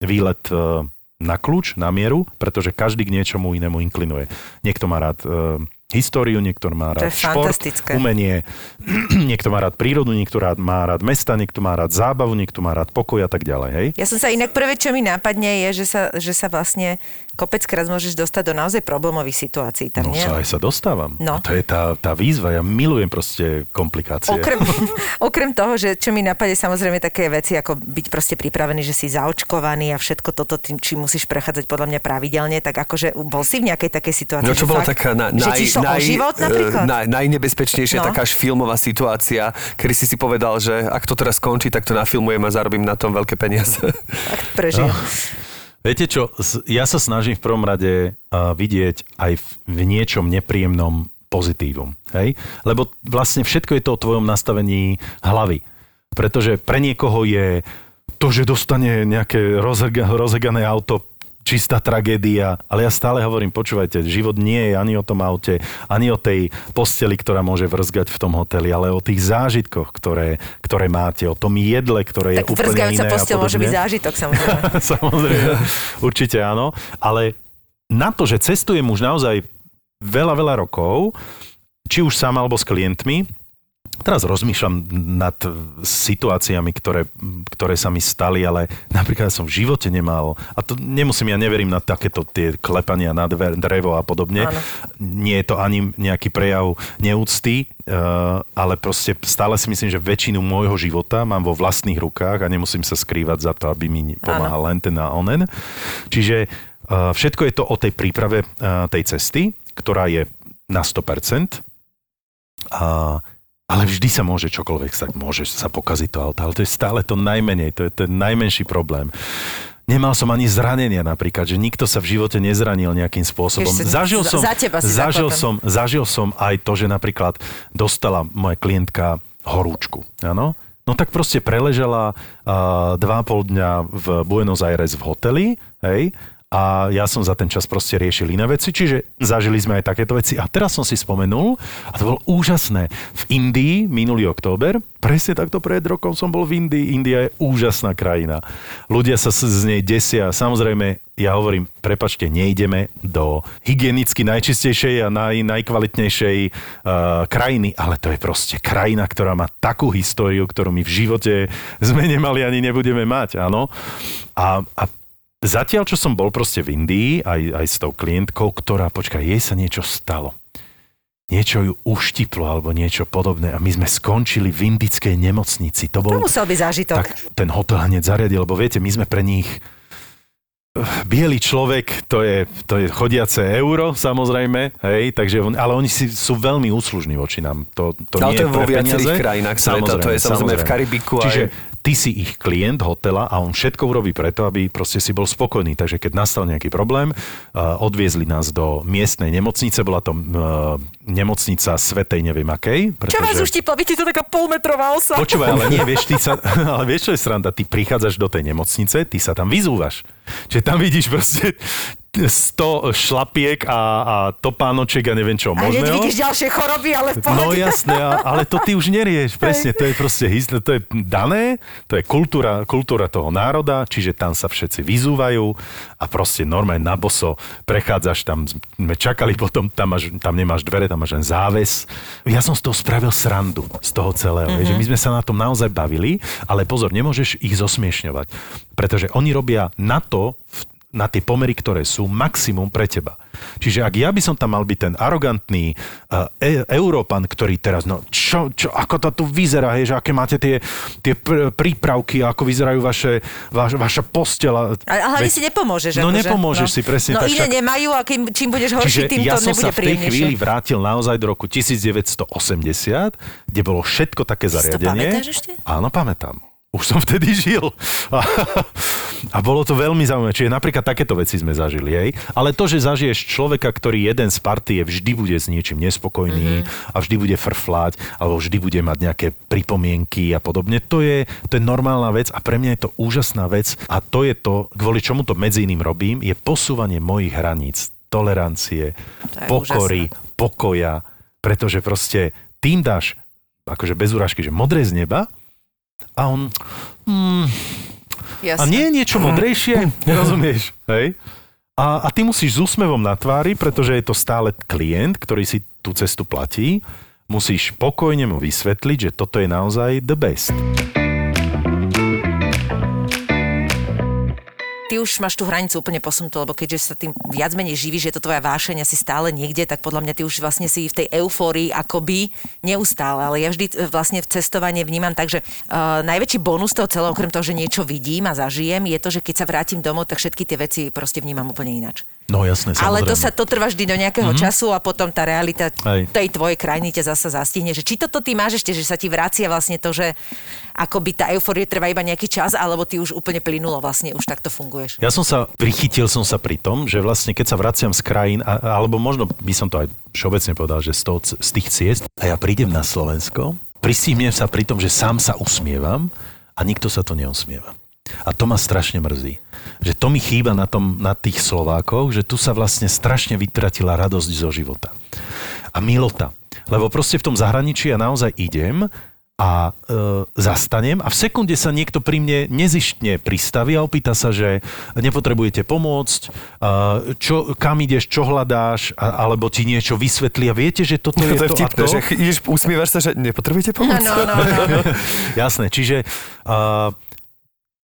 výlet uh, na kľúč, na mieru, pretože každý k niečomu inému inklinuje. Niekto má rád uh, históriu, niekto má rád šport, umenie, niekto má rád prírodu, niekto rád, má rád mesta, niekto má rád zábavu, niekto má rád pokoj a tak ďalej. Hej? Ja som sa inak prvé, čo mi nápadne, je, že sa, že sa vlastne kopeckrát môžeš dostať do naozaj problémových situácií tam, No nie? sa aj sa dostávam. No. A to je tá, tá výzva. Ja milujem proste komplikácie. Okrem, okrem toho, že čo mi napadne samozrejme také veci, ako byť proste pripravený, že si zaočkovaný a všetko toto, tým, či musíš prechádzať podľa mňa pravidelne, tak akože bol si v nejakej takej situácii. No čo bola fakt, taká na, že naj, o život eh, naj, najnebezpečnejšia No. taká až filmová situácia, kedy si si povedal, že ak to teraz skončí, tak to nafilmujem a zarobím na tom veľké peniaze. Tak prežijem. Viete čo, ja sa snažím v prvom rade uh, vidieť aj v, niečom nepríjemnom pozitívum. Hej? Lebo vlastne všetko je to o tvojom nastavení hlavy. Pretože pre niekoho je to, že dostane nejaké rozhega, rozhegané auto, čistá tragédia, ale ja stále hovorím, počúvajte, život nie je ani o tom aute, ani o tej posteli, ktorá môže vrzgať v tom hoteli, ale o tých zážitkoch, ktoré, ktoré máte, o tom jedle, ktoré Tak je úplne iné a posteľ môže byť zážitok, samozrejme. Samozrejme, určite áno. Ale na to, že cestujem už naozaj veľa, veľa rokov, či už sám alebo s klientmi, teraz rozmýšľam nad situáciami, ktoré, ktoré sa mi stali, ale napríklad som v živote nemal, a to nemusím, ja neverím na takéto tie klepania na drevo a podobne. Áno. Nie je to ani nejaký prejav neúcty, uh, ale proste stále si myslím, že väčšinu môjho života mám vo vlastných rukách a nemusím sa skrývať za to, aby mi pomáhal len ten a onen. Čiže uh, všetko je to o tej príprave uh, tej cesty, ktorá je na 100%. A, ale vždy sa môže čokoľvek stať. Môže sa pokaziť to auto, ale to je stále to najmenej, to je ten najmenší problém. Nemal som ani zranenia napríklad, že nikto sa v živote nezranil nejakým spôsobom. Ježiš, Zažil za- som, za teba si zažil som, zažil som aj to, že napríklad dostala moja klientka horúčku. Áno? No tak proste preležela uh, dva pol dňa v Buenos Aires v hoteli, hej, a ja som za ten čas proste riešil iné veci, čiže zažili sme aj takéto veci. A teraz som si spomenul, a to bolo úžasné, v Indii minulý október, presne takto pred rokom som bol v Indii. India je úžasná krajina. Ľudia sa z nej desia. Samozrejme, ja hovorím, prepačte, nejdeme do hygienicky najčistejšej a naj, najkvalitnejšej uh, krajiny, ale to je proste krajina, ktorá má takú históriu, ktorú my v živote sme nemali ani nebudeme mať, áno. A, a Zatiaľ, čo som bol proste v Indii, aj, aj s tou klientkou, ktorá, počkaj, jej sa niečo stalo. Niečo ju uštiplo alebo niečo podobné a my sme skončili v indickej nemocnici. To, bol, To musel byť zážitok. tak ten hotel hneď zariadil, lebo viete, my sme pre nich biely človek, to je, to je chodiace euro, samozrejme, hej, takže on, ale oni si, sú veľmi úslužní voči nám. To, to Ale nie to je vo viacerých krajinách sveta, to je samozrejme v Karibiku aj- Čiže ty si ich klient hotela a on všetko urobí preto, aby proste si bol spokojný. Takže keď nastal nejaký problém, odviezli nás do miestnej nemocnice, bola to uh, nemocnica Svetej neviem akej. Čo vás už tipla? Vidíte, to taká polmetrová osa. Počúvaj, ale nie, vieš, ty sa, ale vieš, čo je sranda? Ty prichádzaš do tej nemocnice, ty sa tam vyzúvaš. Čiže tam vidíš proste 100 šlapiek a, a topánoček a neviem čo A hneď vidíš ďalšie choroby, ale v pohode. No jasné, ale to ty už nerieš, presne, to je proste to je dané, to je kultúra, kultúra toho národa, čiže tam sa všetci vyzúvajú a proste normálne na boso prechádzaš tam, sme čakali potom, tam, máš, tam nemáš dvere, tam máš len záves. Ja som z toho spravil srandu, z toho celého, mm-hmm. že my sme sa na tom naozaj bavili, ale pozor, nemôžeš ich zosmiešňovať, pretože oni robia na to, v- na tie pomery, ktoré sú maximum pre teba. Čiže ak ja by som tam mal byť ten arogantný uh, e- Európan, ktorý teraz, no čo, čo, ako to tu vyzerá, hej, že aké máte tie, tie pr- prípravky, ako vyzerajú vaše, vaš, vaša postela. A, hlavne si nepomôžeš. No akože, nepomôžeš si, presne no, tak, iné však- nemajú a kým, čím budeš horší, Čiže tým ja to som nebude sa v tej príjemnejšie. chvíli vrátil naozaj do roku 1980, kde bolo všetko také Si to zariadenie. pamätáš ešte? Áno, pamätám. Už som vtedy žil. A, a bolo to veľmi zaujímavé. Čiže napríklad takéto veci sme zažili. Hej. Ale to, že zažiješ človeka, ktorý jeden z partie vždy bude s niečím nespokojný mm-hmm. a vždy bude frflať, alebo vždy bude mať nejaké pripomienky a podobne, to je, to je normálna vec a pre mňa je to úžasná vec a to je to, kvôli čomu to medzi iným robím, je posúvanie mojich hraníc, tolerancie, To pokory, pokoja, pretože proste tým dáš, akože bez urážky, že modré z neba a on... Mm, a nie je niečo modrejšie? Rozumieš? Hej? A, a ty musíš s úsmevom na tvári, pretože je to stále klient, ktorý si tú cestu platí. Musíš pokojne mu vysvetliť, že toto je naozaj the best. Ty už máš tú hranicu úplne posunutú, lebo keďže sa tým viac menej živíš, je to tvoja vášeň asi stále niekde, tak podľa mňa ty už vlastne si v tej eufórii akoby neustále. Ale ja vždy e, vlastne v cestovanie vnímam tak, že uh, najväčší bonus toho celého, okrem toho, že niečo vidím a zažijem, je to, že keď sa vrátim domov, tak všetky tie veci proste vnímam úplne ináč. No jasné, samozrejme. Ale to sa to trvá vždy do nejakého mm-hmm. času a potom tá realita Hej. tej tvojej krajiny ťa zasa zastihne. Že či toto ty máš ešte, že sa ti vracia vlastne to, že akoby tá eufória trvá iba nejaký čas, alebo ty už úplne plynulo vlastne už takto funguješ. Ja som sa, prichytil som sa pri tom, že vlastne keď sa vraciam z krajín, a, alebo možno by som to aj všeobecne povedal, že z, toho, z tých ciest, a ja prídem na Slovensko, pristihnem sa pri tom, že sám sa usmievam a nikto sa to neusmieva. A to ma strašne mrzí. Že to mi chýba na, tom, na tých Slovákoch, že tu sa vlastne strašne vytratila radosť zo života. A milota. Lebo proste v tom zahraničí ja naozaj idem a e, zastanem a v sekunde sa niekto pri mne nezištne pristaví a opýta sa, že nepotrebujete pomôcť, e, čo, kam ideš, čo hľadáš, a, alebo ti niečo vysvetlí a viete, že toto je To je to, vtipné, a to. že ch- ideš, usmievaš sa, že nepotrebujete pomoc? No, no, no. Jasné, čiže uh,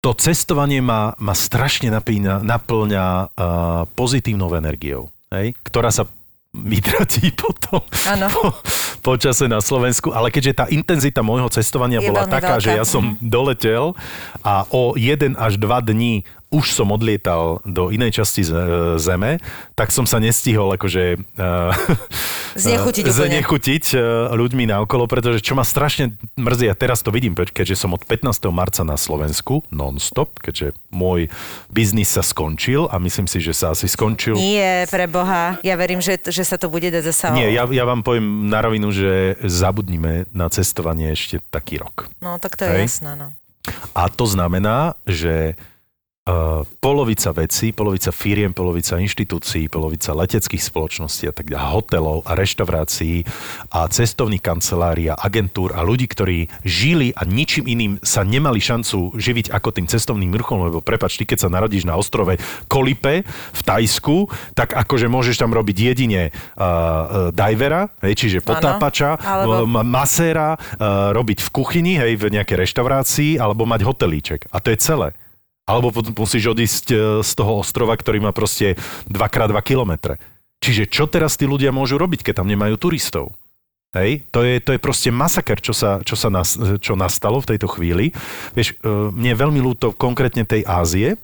to cestovanie ma, ma strašne napína, naplňa uh, pozitívnou energiou, hej? ktorá sa vytratí potom Áno. po, počase na Slovensku, ale keďže tá intenzita môjho cestovania Je bola taká, veľká. že ja som doletel a o jeden až dva dní už som odlietal do inej časti z- zeme, tak som sa nestihol akože uh, Znechutiť úplne. znechutiť ľuďmi naokolo, pretože čo ma strašne mrzí, a teraz to vidím, keďže som od 15. marca na Slovensku non-stop, keďže môj biznis sa skončil a myslím si, že sa asi skončil. Nie, pre Boha. Ja verím, že, že sa to bude dať zasa... Nie, ja, ja vám poviem na rovinu, že zabudnime na cestovanie ešte taký rok. No, tak to je Hej. jasné, no. A to znamená, že polovica vecí, polovica firiem, polovica inštitúcií, polovica leteckých spoločností a tak ďalej, hotelov a reštaurácií a cestovných kancelárií a agentúr a ľudí, ktorí žili a ničím iným sa nemali šancu živiť ako tým cestovným ruchom, lebo prepač, ty keď sa narodíš na ostrove Kolipe v Tajsku, tak akože môžeš tam robiť jedine uh, uh, divera, hej, čiže potápača, alebo- uh, maséra, uh, robiť v kuchyni, hej, v nejakej reštaurácii, alebo mať hotelíček. A to je celé. Alebo potom musíš odísť e, z toho ostrova, ktorý má proste 2x2 kilometre. Čiže čo teraz tí ľudia môžu robiť, keď tam nemajú turistov? Hej, to je, to je proste masaker, čo, sa, čo, sa nas, čo nastalo v tejto chvíli. Vieš, e, mne je veľmi ľúto konkrétne tej Ázie,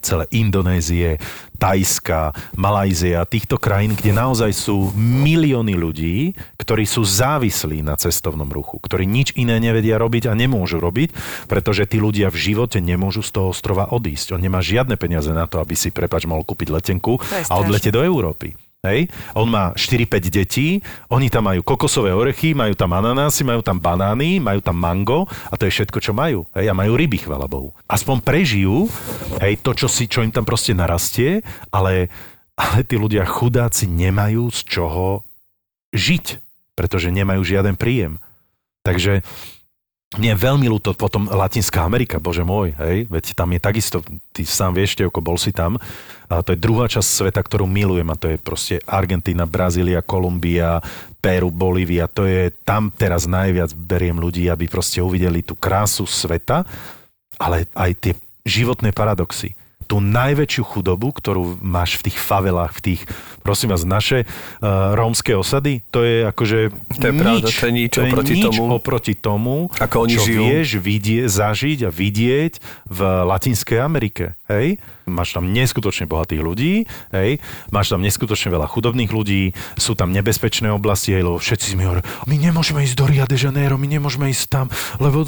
celé Indonézie, Tajska, Malajzia, týchto krajín, kde naozaj sú milióny ľudí, ktorí sú závislí na cestovnom ruchu, ktorí nič iné nevedia robiť a nemôžu robiť, pretože tí ľudia v živote nemôžu z toho ostrova odísť. On nemá žiadne peniaze na to, aby si prepač mohol kúpiť letenku a odletieť do Európy. Hej? On má 4-5 detí, oni tam majú kokosové orechy, majú tam ananásy, majú tam banány, majú tam mango a to je všetko, čo majú. Hej? A majú ryby, chvala Bohu. Aspoň prežijú hej, to, čo, si, čo im tam proste narastie, ale, ale tí ľudia chudáci nemajú z čoho žiť, pretože nemajú žiaden príjem. Takže mne je veľmi ľúto potom Latinská Amerika, bože môj, hej, veď tam je takisto, ty sám vieš, ako bol si tam, a to je druhá časť sveta, ktorú milujem a to je proste Argentína, Brazília, Kolumbia, Peru, Bolívia, to je tam teraz najviac beriem ľudí, aby proste uvideli tú krásu sveta, ale aj tie životné paradoxy tú najväčšiu chudobu, ktorú máš v tých favelách, v tých, prosím vás, naše uh, rómske osady, to je akože To je pravda, to je nič oproti nič tomu. oproti tomu, Ako oni čo žijú. vieš vidie, zažiť a vidieť v Latinskej Amerike. Hej? Máš tam neskutočne bohatých ľudí, hej? máš tam neskutočne veľa chudobných ľudí, sú tam nebezpečné oblasti, hej, lebo všetci mi hovorí, my nemôžeme ísť do Rio de Janeiro, my nemôžeme ísť tam, lebo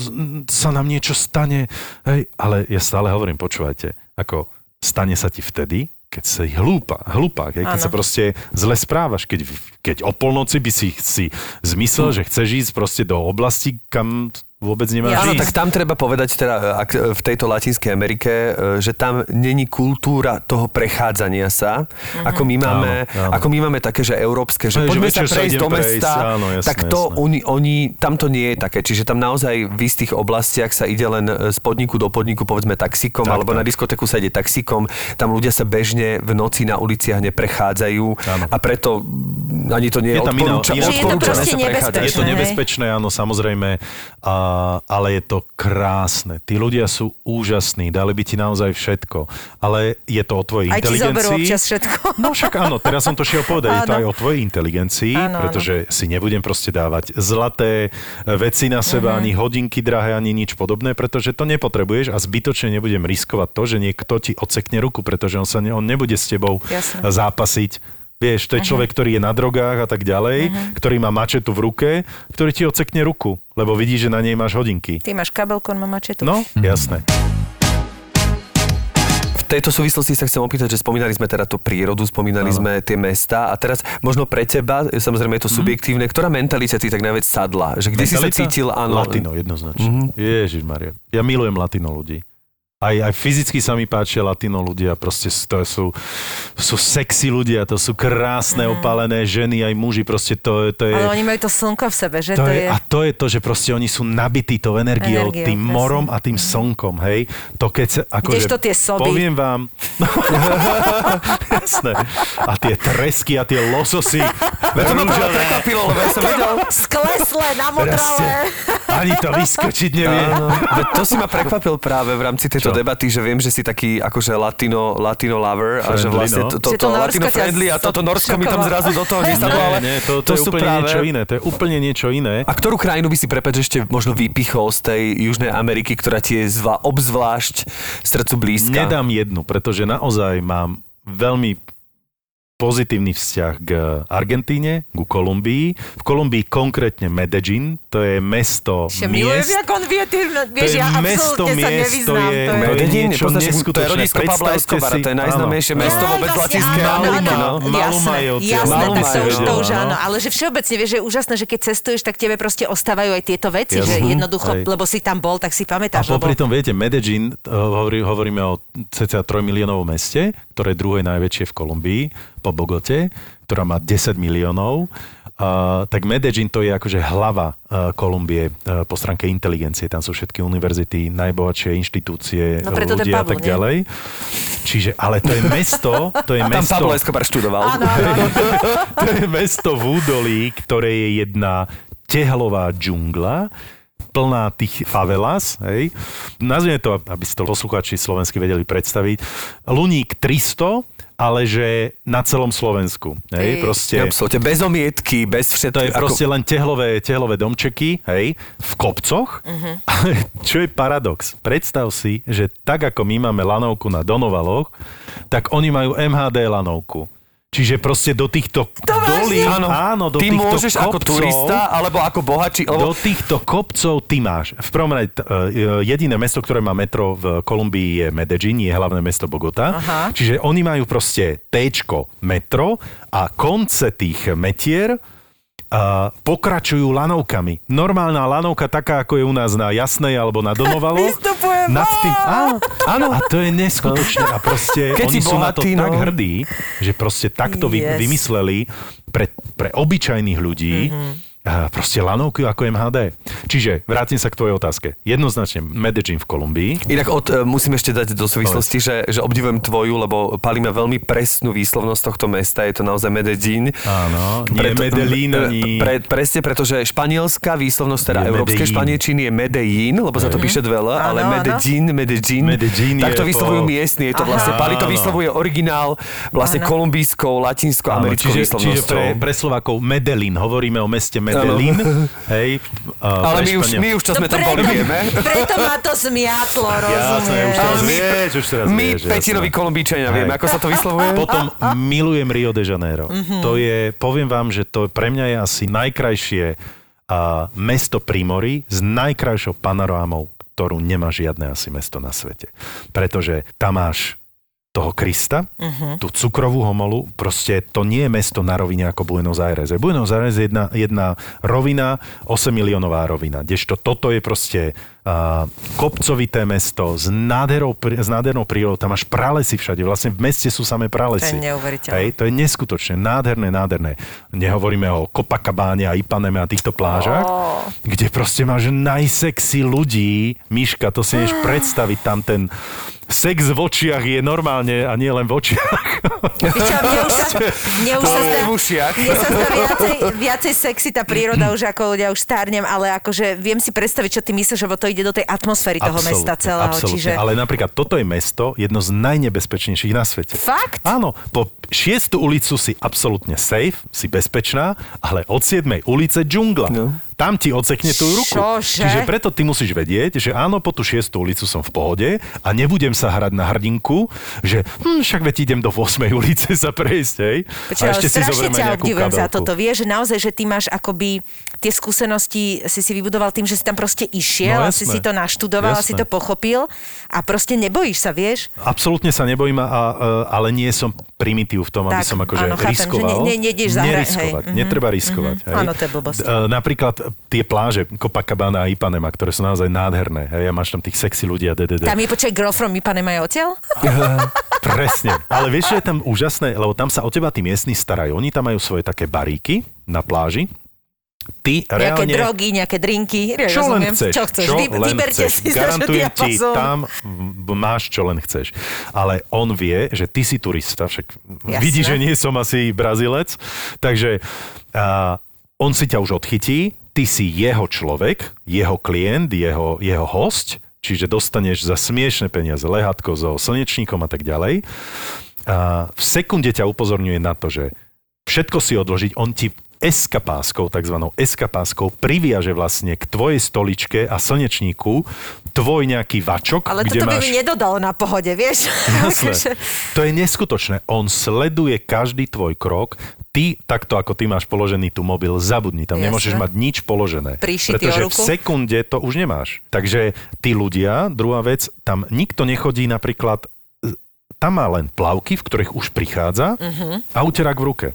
sa nám niečo stane. Hej? Ale ja stále hovorím, počúvajte, ako stane sa ti vtedy, keď si hlúpa, hej, keď Áno. sa proste zle správaš, keď, keď o polnoci by si si zmyslel, že chceš ísť proste do oblasti, kam vôbec nemáš Áno, ísť. tak tam treba povedať teda, ak v tejto Latinskej Amerike, e, že tam není kultúra toho prechádzania sa, ako my máme, Áno, áno. ako my máme také, že európske, že Hej, že poďme sa sa prejsť idem do prejsť, mesta, áno, jasné, tak to jasné. oni, oni, tam to nie je také, čiže tam naozaj v istých oblastiach sa ide len e, z podniku do podniku, povedzme taxikom, Tak, alebo tak. na diskotéku sa ide taxikom, tam ľudia sa bežne v noci na uliciach neprechádzajú Áno. a preto ani to nie je, Je tam odporúča, iná- Čiže je to odporúčané proste sa prechádzať. nebezpečné. Je to hej? nebezpečné, áno, samozrejme, a, ale je to krásne. Tí ľudia sú úžasní, dali by ti naozaj všetko, ale je to o tvojej Aj inteligencii. občas všetko. No však áno, teraz som to šiel povedať, je to Áno. aj o tvojej inteligencii, Áno, áno. pretože si nebudem proste dávať zlaté veci na seba, Mhm. ani hodinky drahé, ani nič podobné, pretože to nepotrebuješ a zbytočne nebudem riskovať to, že niekto ti odsekne ruku, pretože on, sa ne, on nebude s tebou Jasné. zápasiť. Vieš, to je človek, ktorý je na drogách a tak ďalej, ktorý má mačetu v ruke, ktorý ti odsekne ruku, lebo vidí, že na nej máš hodinky. Ty máš kabelku, on má mačetu. No, jasné. V tejto súvislosti sa chcem opýtať, že spomínali sme teda tú prírodu, spomínali sme tie mesta a teraz možno pre teba, samozrejme je to subjektívne, ktorá mentalita ti tak najviac sadla? Že kde si sa Mentalita? cítil, áno, Latino, jednoznačne. Mm-hmm. Ježiš Maria. Ja milujem latino ľudí. Aj, aj fyzicky sa mi páčia latino ľudia, proste to sú, sú sexy ľudia, to sú krásne, opálené ženy, aj muži, proste to, to je... Ale oni majú to slnko v sebe, že To to, je, je... a to je to, že proste oni sú nabití tou energiou, Energiou, tým presne. morom a tým slnkom, hej. To keď sa, akože, Kdežto tie soby. Poviem vám. Jasné. A tie tresky a tie lososy. to ma práve prekvapilo, lebo ja som vedel. Skleslé, namodralé. Ani to vyskočiť nevie. Áno, to si ma prekvapil práve v rámci tejto Čo? debaty, že viem, že si taký akože latino, latino lover a že Friendly, vlastne no. to, to, to, to latino friendly a toto Norsko mi tam zrazu do toho nesadlo, ale Nie, nie, to, to, je sú úplne práve... niečo iné. To je úplne niečo iné. A ktorú krajinu by si prepač ešte možno vypichol z tej Južnej Ameriky, ktorá ti je zva, obzvlášť srdcu blízka? Nedám jednu, pretože naozaj mám veľmi pozitívny vzťah k Argentíne, ku Kolumbii. V Kolumbii konkrétne Medellín, to je mesto milujem, miest, jak on vie, ty, to vieš, je ja mesto absolútne sa miest, to nevyznám. je, to je... to Medellín, niečo poznáš, to je neskutočné. rodisko Pabla Escobara, si- to je najznámejšie áno. mesto vôbec latinské Ameriky, no. Malú Jasné, tak to už, to už no. áno. Ale že všeobecne, vieš, že je úžasné, že keď cestuješ, tak tebe proste ostávajú aj tieto veci, že jednoducho, lebo si tam bol, tak si A pamätáš. popri lebo... tom, viete, Medellín, eh, hovorí, hovoríme o cca 3 miliónovom meste, ktoré je druhé najväčšie v Kolumbii, po Bogote, ktorá má 10 miliónov. Uh, tak Medellín to je akože hlava uh, Kolumbie uh, po stránke inteligencie. Tam sú všetky univerzity, najbohatšie inštitúcie, No preto ľudia a tak nie? ďalej. Čiže, ale to je mesto, to je A tam mesto... Pablo Escobar študoval. Áno, áno, áno. to je mesto v údolí, ktoré je jedna tehlová džungla, plná tých favelas, hej. Nazvime to, aby si to posluchači slovensky vedeli predstaviť, Luník 300, ale že na celom Slovensku. Hej, Ej. proste... Absolutne, bez omietky, bez To všetkého. je proste len tehlové, tehlové domčeky, hej, v kopcoch. Uh-huh. Čo je paradox? Predstav si, že tak ako my máme lanovku na Donovaloch, tak oni majú MHD lanovku. Čiže proste do týchto dolí, Áno, áno, do ty týchto môžeš ako kopcov, turista, alebo ako bohači, do lebo týchto kopcov ty máš. V prvom rade, e, jediné mesto, ktoré má metro v Kolumbii je Medellín, je hlavné mesto Bogota. Aha. Čiže oni majú proste T metro a konce tých metier a pokračujú lanovkami. Normálna lanovka, taká ako je u nás na Jasnej alebo na Donovalo. Nad tým, áno, áno. A to je neskutočné. A proste Keď oni si sú na to bohatý, tak no. hrdí, že proste takto Yes. vymysleli pre, pre obyčajných ľudí a proste lanovku ako MHD. Čiže vrátim sa k tvojej otázke. Jednoznačne Medellín v Kolumbii. Inak od, e, musím ešte dať do súvislosti, že, že obdivujem tvoju, lebo palíme veľmi presnú výslovnosť tohto mesta, je to naozaj Medellín. Áno, nie Medellín e, ani... Pre, presne, pretože španielská výslovnosť, teda Je európskej Medellín. španielčiny je Medellín, lebo sa to píše dve L, ale. Medellín, Medellín, Medellín tak to vyslovujú po- miestni, je to vlastne, Pali to vyslovuje originál vlastne Áno. kolumbijskou, Áno, latinsko-americkou čiže, čiže výslovnosťou. pre, pre Slovákov Medellín, hovoríme o meste Medellín, hej. a ale my už, my už, čo sme tam boli, vieme. preto ma to zmiatlo, Jasné, rozumieš? už teraz vieš, už teraz My, vieš. jasné. Petinovi Kolumbíčania, vieme, ako sa to vyslovuje? Potom milujem Rio de Janeiro. To je, poviem vám, že to pre mňa je asi najkrajšie a, mesto pri mori s najkrajšou panorámou, ktorú nemá žiadne asi mesto na svete. Pretože tam máš toho Krista, uh-huh. tú cukrovú homolu, proste to nie je mesto na rovine ako Buenos Aires. Buenos Aires je jedna, jedna rovina, 8 miliónová rovina, kdežto toto je proste uh, kopcovité mesto s, nádherou, s nádhernou prírodou, tam máš pralesy všade, vlastne v meste sú samé pralesy. To je neuveriteľné. Hej, to je neskutočné, nádherné, nádherné. Nehovoríme o Copacabáne a Ipaneme a týchto plážach, Ó. kde proste máš najsexy ľudí. Miška, to si než predstaviť, tam ten sex v očiach je normálne a nie len v očiach. Čo, mne už sa, mne už sa zdá, mne sa zdá viacej, viacej sexy tá príroda už ako ľudia už stárnem, ale akože viem si predstaviť, čo ty myslíš, lebo to ide do tej atmosféry toho mesta celého. absolútne. Čiže... Ale napríklad toto je mesto, jedno z najnebezpečnejších na svete. Fakt? Áno, po 6. ulicu si absolútne safe, si bezpečná, ale od 7. ulice džungla. No. Tam ti odsekne tú ruku. Čože? Čiže preto ty musíš vedieť, že áno, po tú 6. ulicu som v pohode a nebudem sa hrať na hrdinku, že hm, však veď idem do 8. ulice sa prejsť, hej. Počkaj, a ešte si ťa nejakú za toto. Vieš, že naozaj, že ty máš akoby tie skúsenosti si si vybudoval tým, že si tam proste išiel No, a si jasné. si to naštudoval a si Jasné. to pochopil a proste nebojíš sa, vieš? Absolútne sa nebojím, a, a, ale nie som primitív v tom, aby Tak, som akože áno, chápem, že riskoval. ne- ne- nejdeš zahrať, Neriskovať, hej, mhm, netreba riskovať. hej. Áno, to je blbosť. E, napríklad tie pláže Copacabana a Ipanema, ktoré sú naozaj nádherné. Hej, a máš tam tých sexy ľudí a DDD. Tam je počkaj girl from Ipanema je odtiaľ? Presne. Ale vieš, čo je tam úžasné? Lebo tam sa o teba tí miestni starajú. Oni tam majú svoje také baríky na pláži. Ty Nejaké reálne... drogy, nejaké drinky. Čo len rozumiem. chceš. Čo chceš? Vy, len vyberte chceš. si Garantujem ti, tam máš čo len chceš. Ale on vie, že ty si turista, však Jasné. vidí, že nie som asi Brazilec, takže a, on si ťa už odchytí, ty si jeho človek, jeho klient, jeho, jeho host, čiže dostaneš za smiešne peniaze lehatko so slnečníkom a tak ďalej. A v sekunde ťa upozorňuje na to, že všetko si odložiť, on ti eskapáskou, takzvanou eskapáskou, priviaže vlastne k tvojej stoličke a slnečníku tvoj nejaký vačok, Ale kde toto by máš... mi nedodalo na pohode, vieš? Jasné. To je neskutočné. On sleduje každý tvoj krok. Ty, takto ako ty máš položený tu mobil, zabudni. Tam Jasné. nemôžeš mať nič položené. Prišitý pretože v sekunde to už nemáš. Takže tí ľudia, druhá vec, tam nikto nechodí napríklad e, tam má len plavky, v ktorých už prichádza Mhm. a úterák v ruke.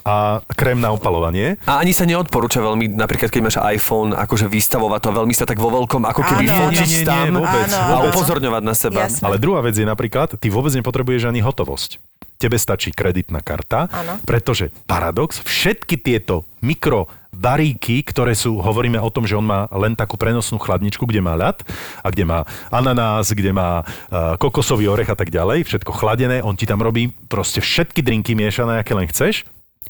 A krém na opalovanie. A ani sa neodporúča veľmi, napríklad keď máš iPhone, akože vystavovať to veľmi sa tak vo veľkom, ako keby Áno, fotiť nie, nie, nie, tam vôbec, a vôbec. upozorňovať na seba. Jasné. Ale druhá vec je napríklad, ty vôbec nepotrebuješ ani hotovosť. Tebe stačí kreditná karta, Áno. pretože paradox, všetky tieto mikro baríky, ktoré sú, hovoríme o tom, že on má len takú prenosnú chladničku, kde má ľad a kde má ananás, kde má uh, kokosový orech a tak ďalej, všetko chladené, on ti tam robí proste všetky drinky miešané, aké len chceš,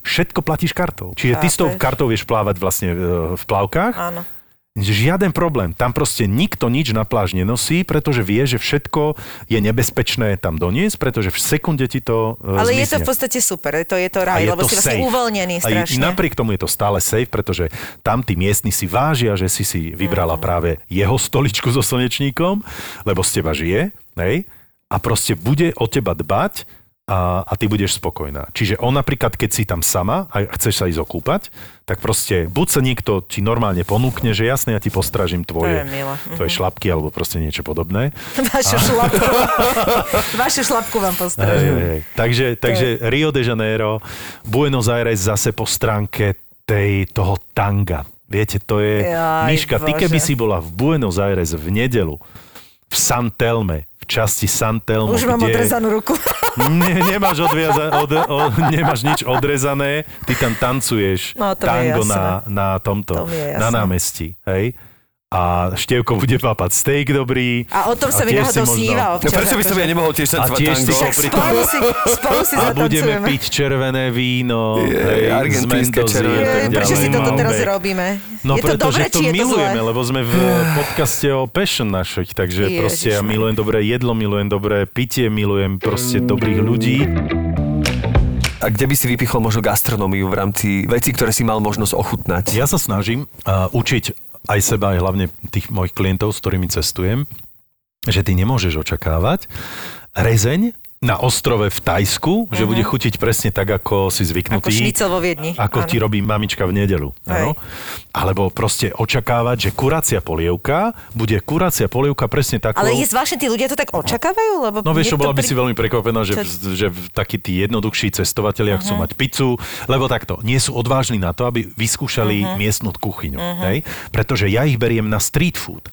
všetko platíš kartou. Čiže ty s tou kartou vieš plávať vlastne uh, v plavkách Áno. Žiaden problém. Tam proste nikto nič na pláž nenosí, pretože vie, že všetko je nebezpečné tam doniesť, pretože v sekunde ti to uh, Ale je to zmizne. v podstate super, to je to A raj, je lebo to si vlastne safe. uvoľnený A i- strašne. napriek tomu je to stále safe, pretože tam tí miestni si vážia, že si si vybrala práve jeho stoličku so slnečníkom, lebo z teba žije, hej? A proste bude o teba dbať a, a ty budeš spokojná. Čiže on napríklad, keď si tam sama a chceš sa ísť okúpať, tak proste buď sa niekto ti normálne ponúkne, že jasne, ja ti postražím tvoje, milé. tvoje šlapky alebo proste niečo podobné. Vašu šlapku. Vašu šlapku vám postražím. hej, hej. Takže, takže Rio de Janeiro, Buenos Aires zase po stránke tej, toho tanga. Viete, to je... Jaj, Miška, ty keby si bola v Buenos Aires v nedelu, v San Telme, časti San Telmo, Už mám kde... odrezanú ruku. Ne, nemáš, odviaza, od, o, nemáš nič odrezané, ty tam tancuješ No, tango na, na tomto, To na námestí, hej? A Števko bude papať steak dobrý. A o tom sa mi si náhodou možno- sníva No občas. prečo by som ja nemohol tiež A tancovať tiež si tango? Tak pri spolu si, spolu si A budeme piť červené víno, Je, hej, argentínske červené. a Je, Prečo si toto teraz robíme? No je to dobre, to či je to milujeme, zlé? lebo sme v podcaste o passion našich, takže Ježiš, proste ja milujem dobré jedlo, milujem dobré pitie, milujem proste dobrých ľudí. A kde by si vypichol možno gastronómiu v rámci vecí, ktoré si mal možnosť ochutnať? Ja sa snažím uh, učiť aj seba, aj hlavne tých mojich klientov, s ktorými cestujem, že ty nemôžeš očakávať rezeň na ostrove v Tajsku, že bude chutiť presne tak, ako si Ako zvyknutý. šnicel vo Viedni. Ako áno. ti robí mamička v nedelu. Áno? Alebo proste očakávať, že kuracia polievka bude kuracia polievka presne takou... Ale je zvláštne, tí ľudia to tak očakávajú? Lebo No vieš, čo, bola by pri- si veľmi prekvapená, že, Čo- že takí tí jednoduchší cestovatelia chcú mať pizzu, lebo takto, nie sú odvážni na to, aby vyskúšali miestnu kuchyňu. Hej? Pretože ja ich beriem na street food.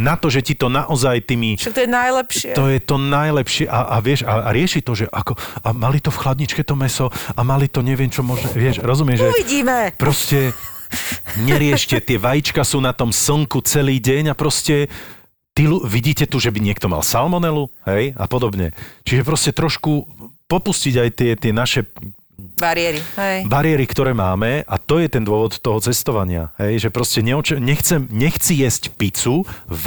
Na to, že ti to naozaj tými... Však to je najlepšie. To je to najlepšie a, a vieš, a, a rieši to, že ako, a mali to v chladničke to meso a mali to neviem čo možno, vieš, rozumieš, že Uvidíme. proste neriešte, tie vajíčka sú na tom slnku celý deň a proste ty, vidíte tu, že by niekto mal salmonelu, hej, a podobne. Čiže proste trošku popustiť aj tie, tie naše Bariéry. Hej. bariéry, ktoré máme a to je ten dôvod toho cestovania, hej, že proste neoč- nechcem, nechci jesť pizzu v,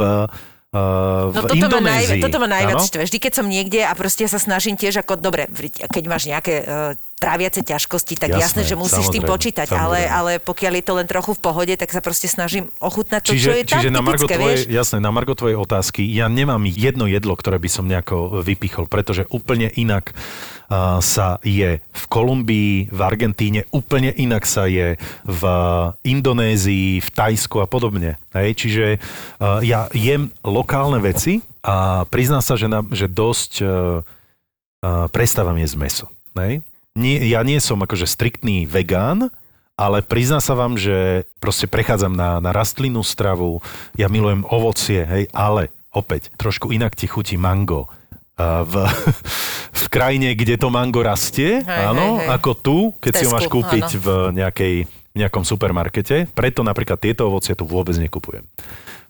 uh, No toto ma, najvi- toto ma najviac štve. Vždy, keď som niekde a proste ja sa snažím tiež ako, dobre, keď máš nejaké uh, tráviace ťažkosti, tak jasné, Jasné, že musíš s tým samozrejme, počítať, ale, samozrejme. ale pokiaľ je to len trochu v pohode, tak sa proste snažím ochutnať to, Čiže, čo je tam čiže na Margo typické, tvoje, jasné, na Margo tvojej otázky, ja nemám jedno jedlo, ktoré by som nejako vypichol, pretože úplne inak uh, sa je v Kolumbii, v Argentíne, úplne inak sa je v Indonézii, v Tajsku a podobne. Hej? Čiže uh, ja jem lokálne veci a priznám sa, že, na, že dosť uh, uh, prestávam jesť meso. Hej? Nie, ja nie som akože striktný vegán, ale priznám sa vám, že proste prechádzam na, na rastlinnú stravu, ja milujem ovocie, hej, ale opäť, trošku inak ti chutí mango. A v, v krajine, kde to mango rastie, Hej, áno, hej, hej. ako tu, keď si ho Tesku, máš kúpiť áno. v nejakej, v nejakom supermarkete. Preto napríklad tieto ovocie tu vôbec nekupujem.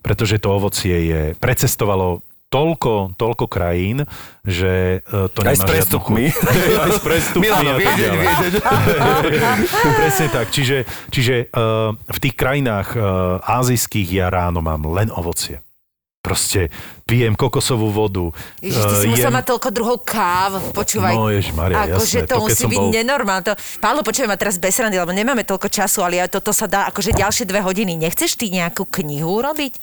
Pretože to ovocie je, precestovalo toľko, toľko krajín, že e, to Aj nemá s prestupmi. Aj s prestupmi. Milano, viedeť. Presne tak. Čiže, čiže uh, v tých krajinách uh, azijských ja ráno mám len ovocie. Proste pijem kokosovú vodu. Ježiš, ty si eh, musel jem- mať toľko druhov káv, počúvaj. No, ježišmaria, akože jasné, to to musí byť bol- nenormálne. To, Pálo, počujem ma teraz bez randy, lebo nemáme toľko času, ale toto sa dá akože ďalšie dve hodiny. Nechceš ty nejakú knihu robiť?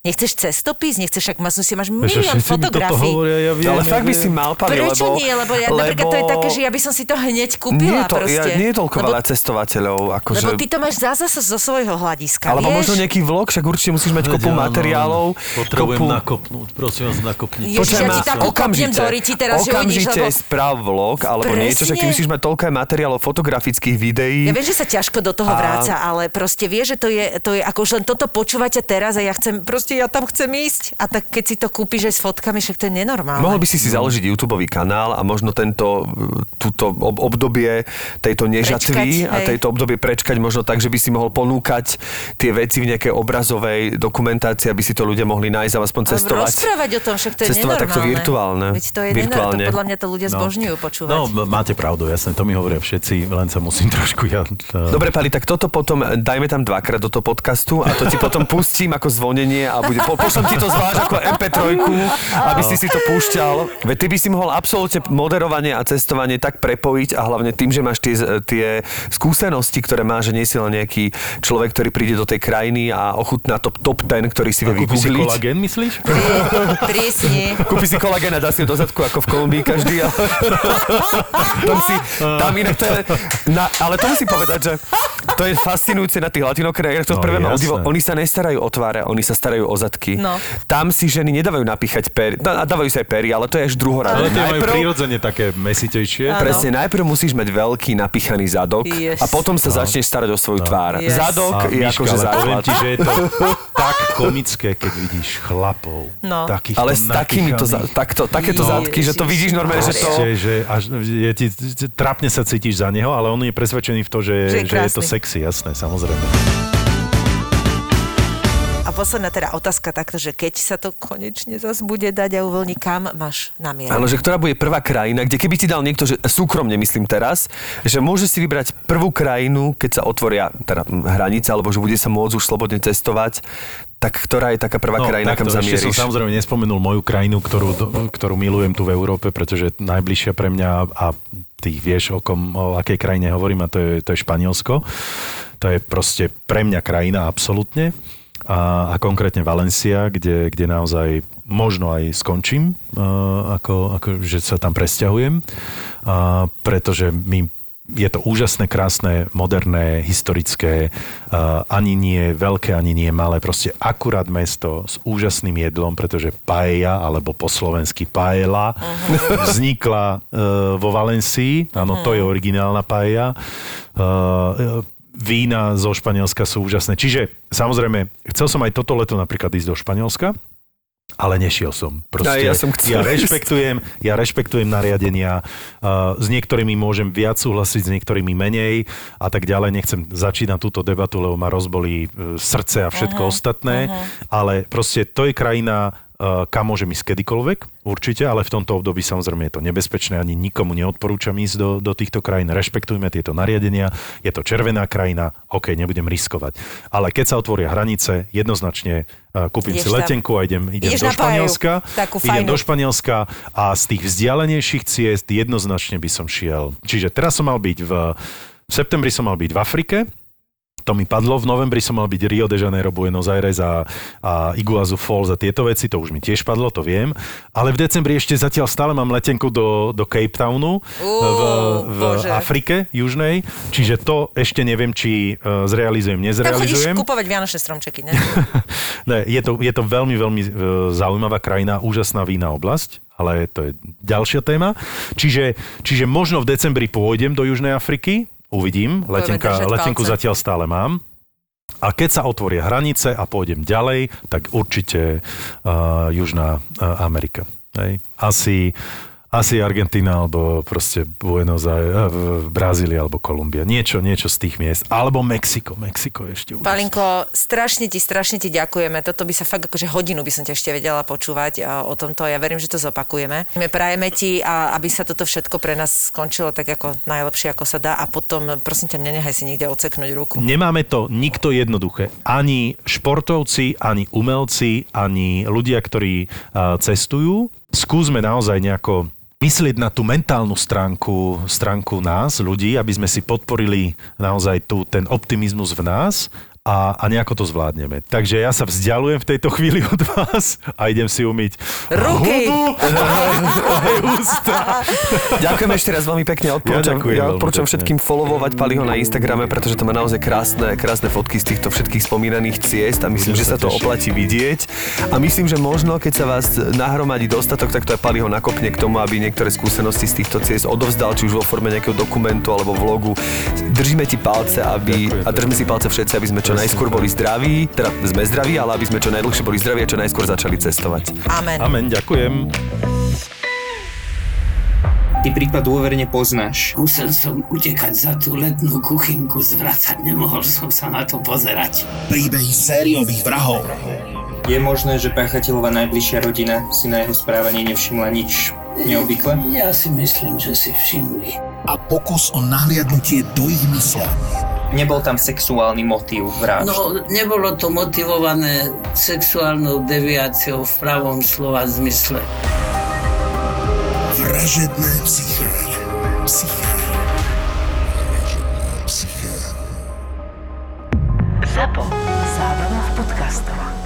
Nechceš cestopis? Nechceš, ak máš, si máš milión fotografií. hovoria, ja viem, ale ja fakt by si mal, Pali, Prečo lebo... nie? Lebo ja, napríklad to je také, že ja by som si to hneď nie kúpila je, to, proste. ja, nie je toľko lebo, veľa cestovateľov, akože... lebo ty to máš zase zo svojho hľadiska, Alebo vieš? možno nejaký vlog, však určite musíš mať kopu materiálov. Potrebujem kopu... nakopnúť, prosím vás, nakopnúť. Ježiš, ja ti takú kopnem do riti teraz, že uvidíš, okamžite lebo- správ vlog, alebo niečo, že Presne. ty musíš mať toľko materiálov fotografických videí. Ja viem, že sa ťažko do toho vráca, ale proste vie, že to je, to je ako už len toto počúvate teraz a ja chcem, proste ja tam chcem ísť. A tak keď si to kúpiš aj s fotkami, však to je nenormálne. Mohol by si si založiť YouTube kanál a možno tento, túto ob- obdobie tejto nežatvy Prečkať, a hej. tejto obdobie prečkať možno tak, že by si mohol ponúkať tie veci v nejakej obrazovej dokumentácii, aby si to ľudia mohli nájsť a aspoň Ale cestovať. Rozprávať o tom, však to je cestovať nenormálne. takto virtuálne. Veď to je Virtuálne. nenormálne. To podľa mňa to ľudia zbožňujú počúvať. No, máte pravdu, jasne, to mi hovoria všetci, len sa musím trošku ja... Dobre, Pali, tak toto potom dajme tam dvakrát do toho podcastu a to ti potom pustím ako zvonenie a bude, po, pošlem ti to zvlášť ako MP3, aby si si to púšťal. Veď ty by si mohol absolútne moderovanie a cestovanie tak prepojiť a hlavne tým, že máš tie, tie skúsenosti, ktoré máš, že nie si len nejaký človek, ktorý príde do tej krajiny a ochutná top, top ten, ktorý si vie Kúpi si vygoogliť. kolagén, myslíš? Prísne. Kúpi si kolagén a dá si ho do zadku ako v Kolumbii každý. Ale... tam si, tam inak to je, na, ale to musím povedať, že to je fascinujúce na tých latinokrajinách. To No, prvé ma. Oni sa nestarajú o tváre, oni sa starajú o zadky. No. Tam si ženy nedávajú napíchať pery. No, a dávajú sa aj pery, ale to je až druhoradé. Ale tie majú prirodzene také mesitejšie. Áno. Presne, najprv musíš mať veľký napíchaný zadok Yes. a potom sa začneš starať o svoju tvár. Yes. Zadok A je Miška, akože poviem základ. ti, že je to tak komické, keď vidíš chlapov. No. Takýchto Ale s takýmito, za, takto, takéto No. zadky, že to vidíš normálne, že to... Že až, je ti, trapne sa cítiš za neho, ale on je presvedčený v to, že, Že je že je to sexy, jasné, samozrejme. A posledná teda otázka takto, že keď sa to konečne zase bude dať a uvoľní, kam máš namierené? Áno, že ktorá bude prvá krajina, kde keby ti dal niekto, že súkromne myslím teraz, že môže si vybrať prvú krajinu, keď sa otvoria teda hranice, alebo že bude sa môcť už slobodne cestovať, tak ktorá je taká prvá krajina, kam No, takto, ešte som zamieríš? samozrejme nespomenul moju krajinu, ktorú, ktorú milujem tu v Európe, pretože je najbližšia pre mňa a ty vieš, o, kom, o akej krajine hovorím a to je, to je Španielsko. To je proste pre mňa krajina absolútne a, a konkrétne Valencia, kde, kde naozaj možno aj skončím, uh, ako, ako, že sa tam presťahujem, uh, pretože mi je to úžasné, krásne, moderné, historické, uh, ani nie veľké, ani nie malé, proste akurát mesto s úžasným jedlom, pretože paella, alebo po slovensky paella, vznikla uh, vo Valencii, áno, to je originálna paella. Uh, vína zo Španielska sú úžasné. Čiže samozrejme, chcel som aj toto leto napríklad ísť do Španielska, ale nešiel som. Proste, Aj ja som chcel ja rešpektujem, ja rešpektujem nariadenia, uh, s niektorými môžem viac súhlasiť, s niektorými menej a tak ďalej. Nechcem začínať túto debatu, lebo ma rozbolí uh, srdce a všetko uh-huh, ostatné, uh-huh. ale proste to je krajina, kam môžem ísť kedykoľvek, určite, ale v tomto období samozrejme je to nebezpečné, ani nikomu neodporúčam ísť do, do týchto krajín, rešpektujme tieto nariadenia, je to červená krajina, OK, nebudem riskovať. Ale keď sa otvoria hranice, jednoznačne uh, kúpim Ideš si letenku a idem, idem do páju, Španielska. takú idem do Španielska a z tých vzdialenejších ciest jednoznačne by som šiel. Čiže teraz som mal byť v, v septembri som mal byť v Afrike, to mi padlo, v novembri som mal byť Rio de Janeiro, Buenos Aires a, a Iguazu Falls a tieto veci, to už mi tiež padlo, to viem. Ale v decembri ešte zatiaľ stále mám letenku do, do Cape Townu v, v Bože. Afrike južnej, čiže to ešte neviem, či uh, zrealizujem, Tam chodíš nezrealizujem. kúpovať vianočné stromčeky, ne? Ne, je, to, je to veľmi, veľmi e, zaujímavá krajina, úžasná vína oblasť, ale to je ďalšia téma. Čiže, čiže možno v decembri pôjdem do Južnej Afriky, uvidím, letenka, letenku palce. zatiaľ stále mám. A keď sa otvoria hranice a pôjdem ďalej, tak určite uh, Južná uh, Amerika. Hej. Asi, asi Argentína, alebo proste Buenos Aires, uh, Brazília, alebo Kolumbia. Niečo, niečo z tých miest. Alebo Mexiko. Mexiko ešte úžasné. Palinko, strašne ti, strašne ti ďakujeme. Toto by sa fakt akože hodinu by som ťa ešte vedela počúvať a o tomto. Ja verím, že to zopakujeme. My prajeme ti, a aby sa toto všetko pre nás skončilo tak ako najlepšie, ako sa dá a potom prosím ťa, nenechaj si nikde oceknúť ruku. Nemáme to nikto jednoduché. Ani športovci, ani umelci, ani ľudia, ktorí uh, cestujú. Skúsme naozaj nejako myslieť na tú mentálnu stránku, stránku nás, ľudí, aby sme si podporili naozaj tu ten optimizmus v nás a, a nejako to zvládneme. Takže ja sa vzdialujem v tejto chvíli od vás a idem si umyť Ruky! aj ústa. Ďakujem ešte raz veľmi pekne. Odporúčam, Ja ja odporúčam všetkým followovať Paliho na Instagrame, pretože to má naozaj krásne, krásne fotky z týchto všetkých spomínaných ciest a myslím, Budem že sa to tešiť. oplatí vidieť. A myslím, že možno, keď sa vás nahromadí dostatok, tak to aj Paliho nakopne k tomu, aby niektoré skúsenosti z týchto ciest odovzdal, či už vo forme nejakého dokumentu alebo vlogu. Držíme ti palce, aby, Ďakujem a držíme si palce všetci, aby sme čo najskôr boli zdraví, teda sme zdraví, ale aby sme čo najdlhšie boli zdraví a čo najskôr začali cestovať. Amen. Amen, ďakujem. Ty prípad dôverne poznáš. Musel som utekať za tú letnú kuchynku, zvracať, nemohol som sa na to pozerať. príbehy sériových vrahov. Je možné, že páchateľová najbližšia rodina si na jeho správanie nevšimla nič neobvykle? Ja si myslím, že si všimli a pokus o nahliadnutie do ich mysle. Nebol tam sexuálny motív vražd. No, nebolo to motivované sexuálnou deviáciou v pravom slova zmysle. Vražedné psyché. Psyché. Zapo. Zábrná v podcastovách.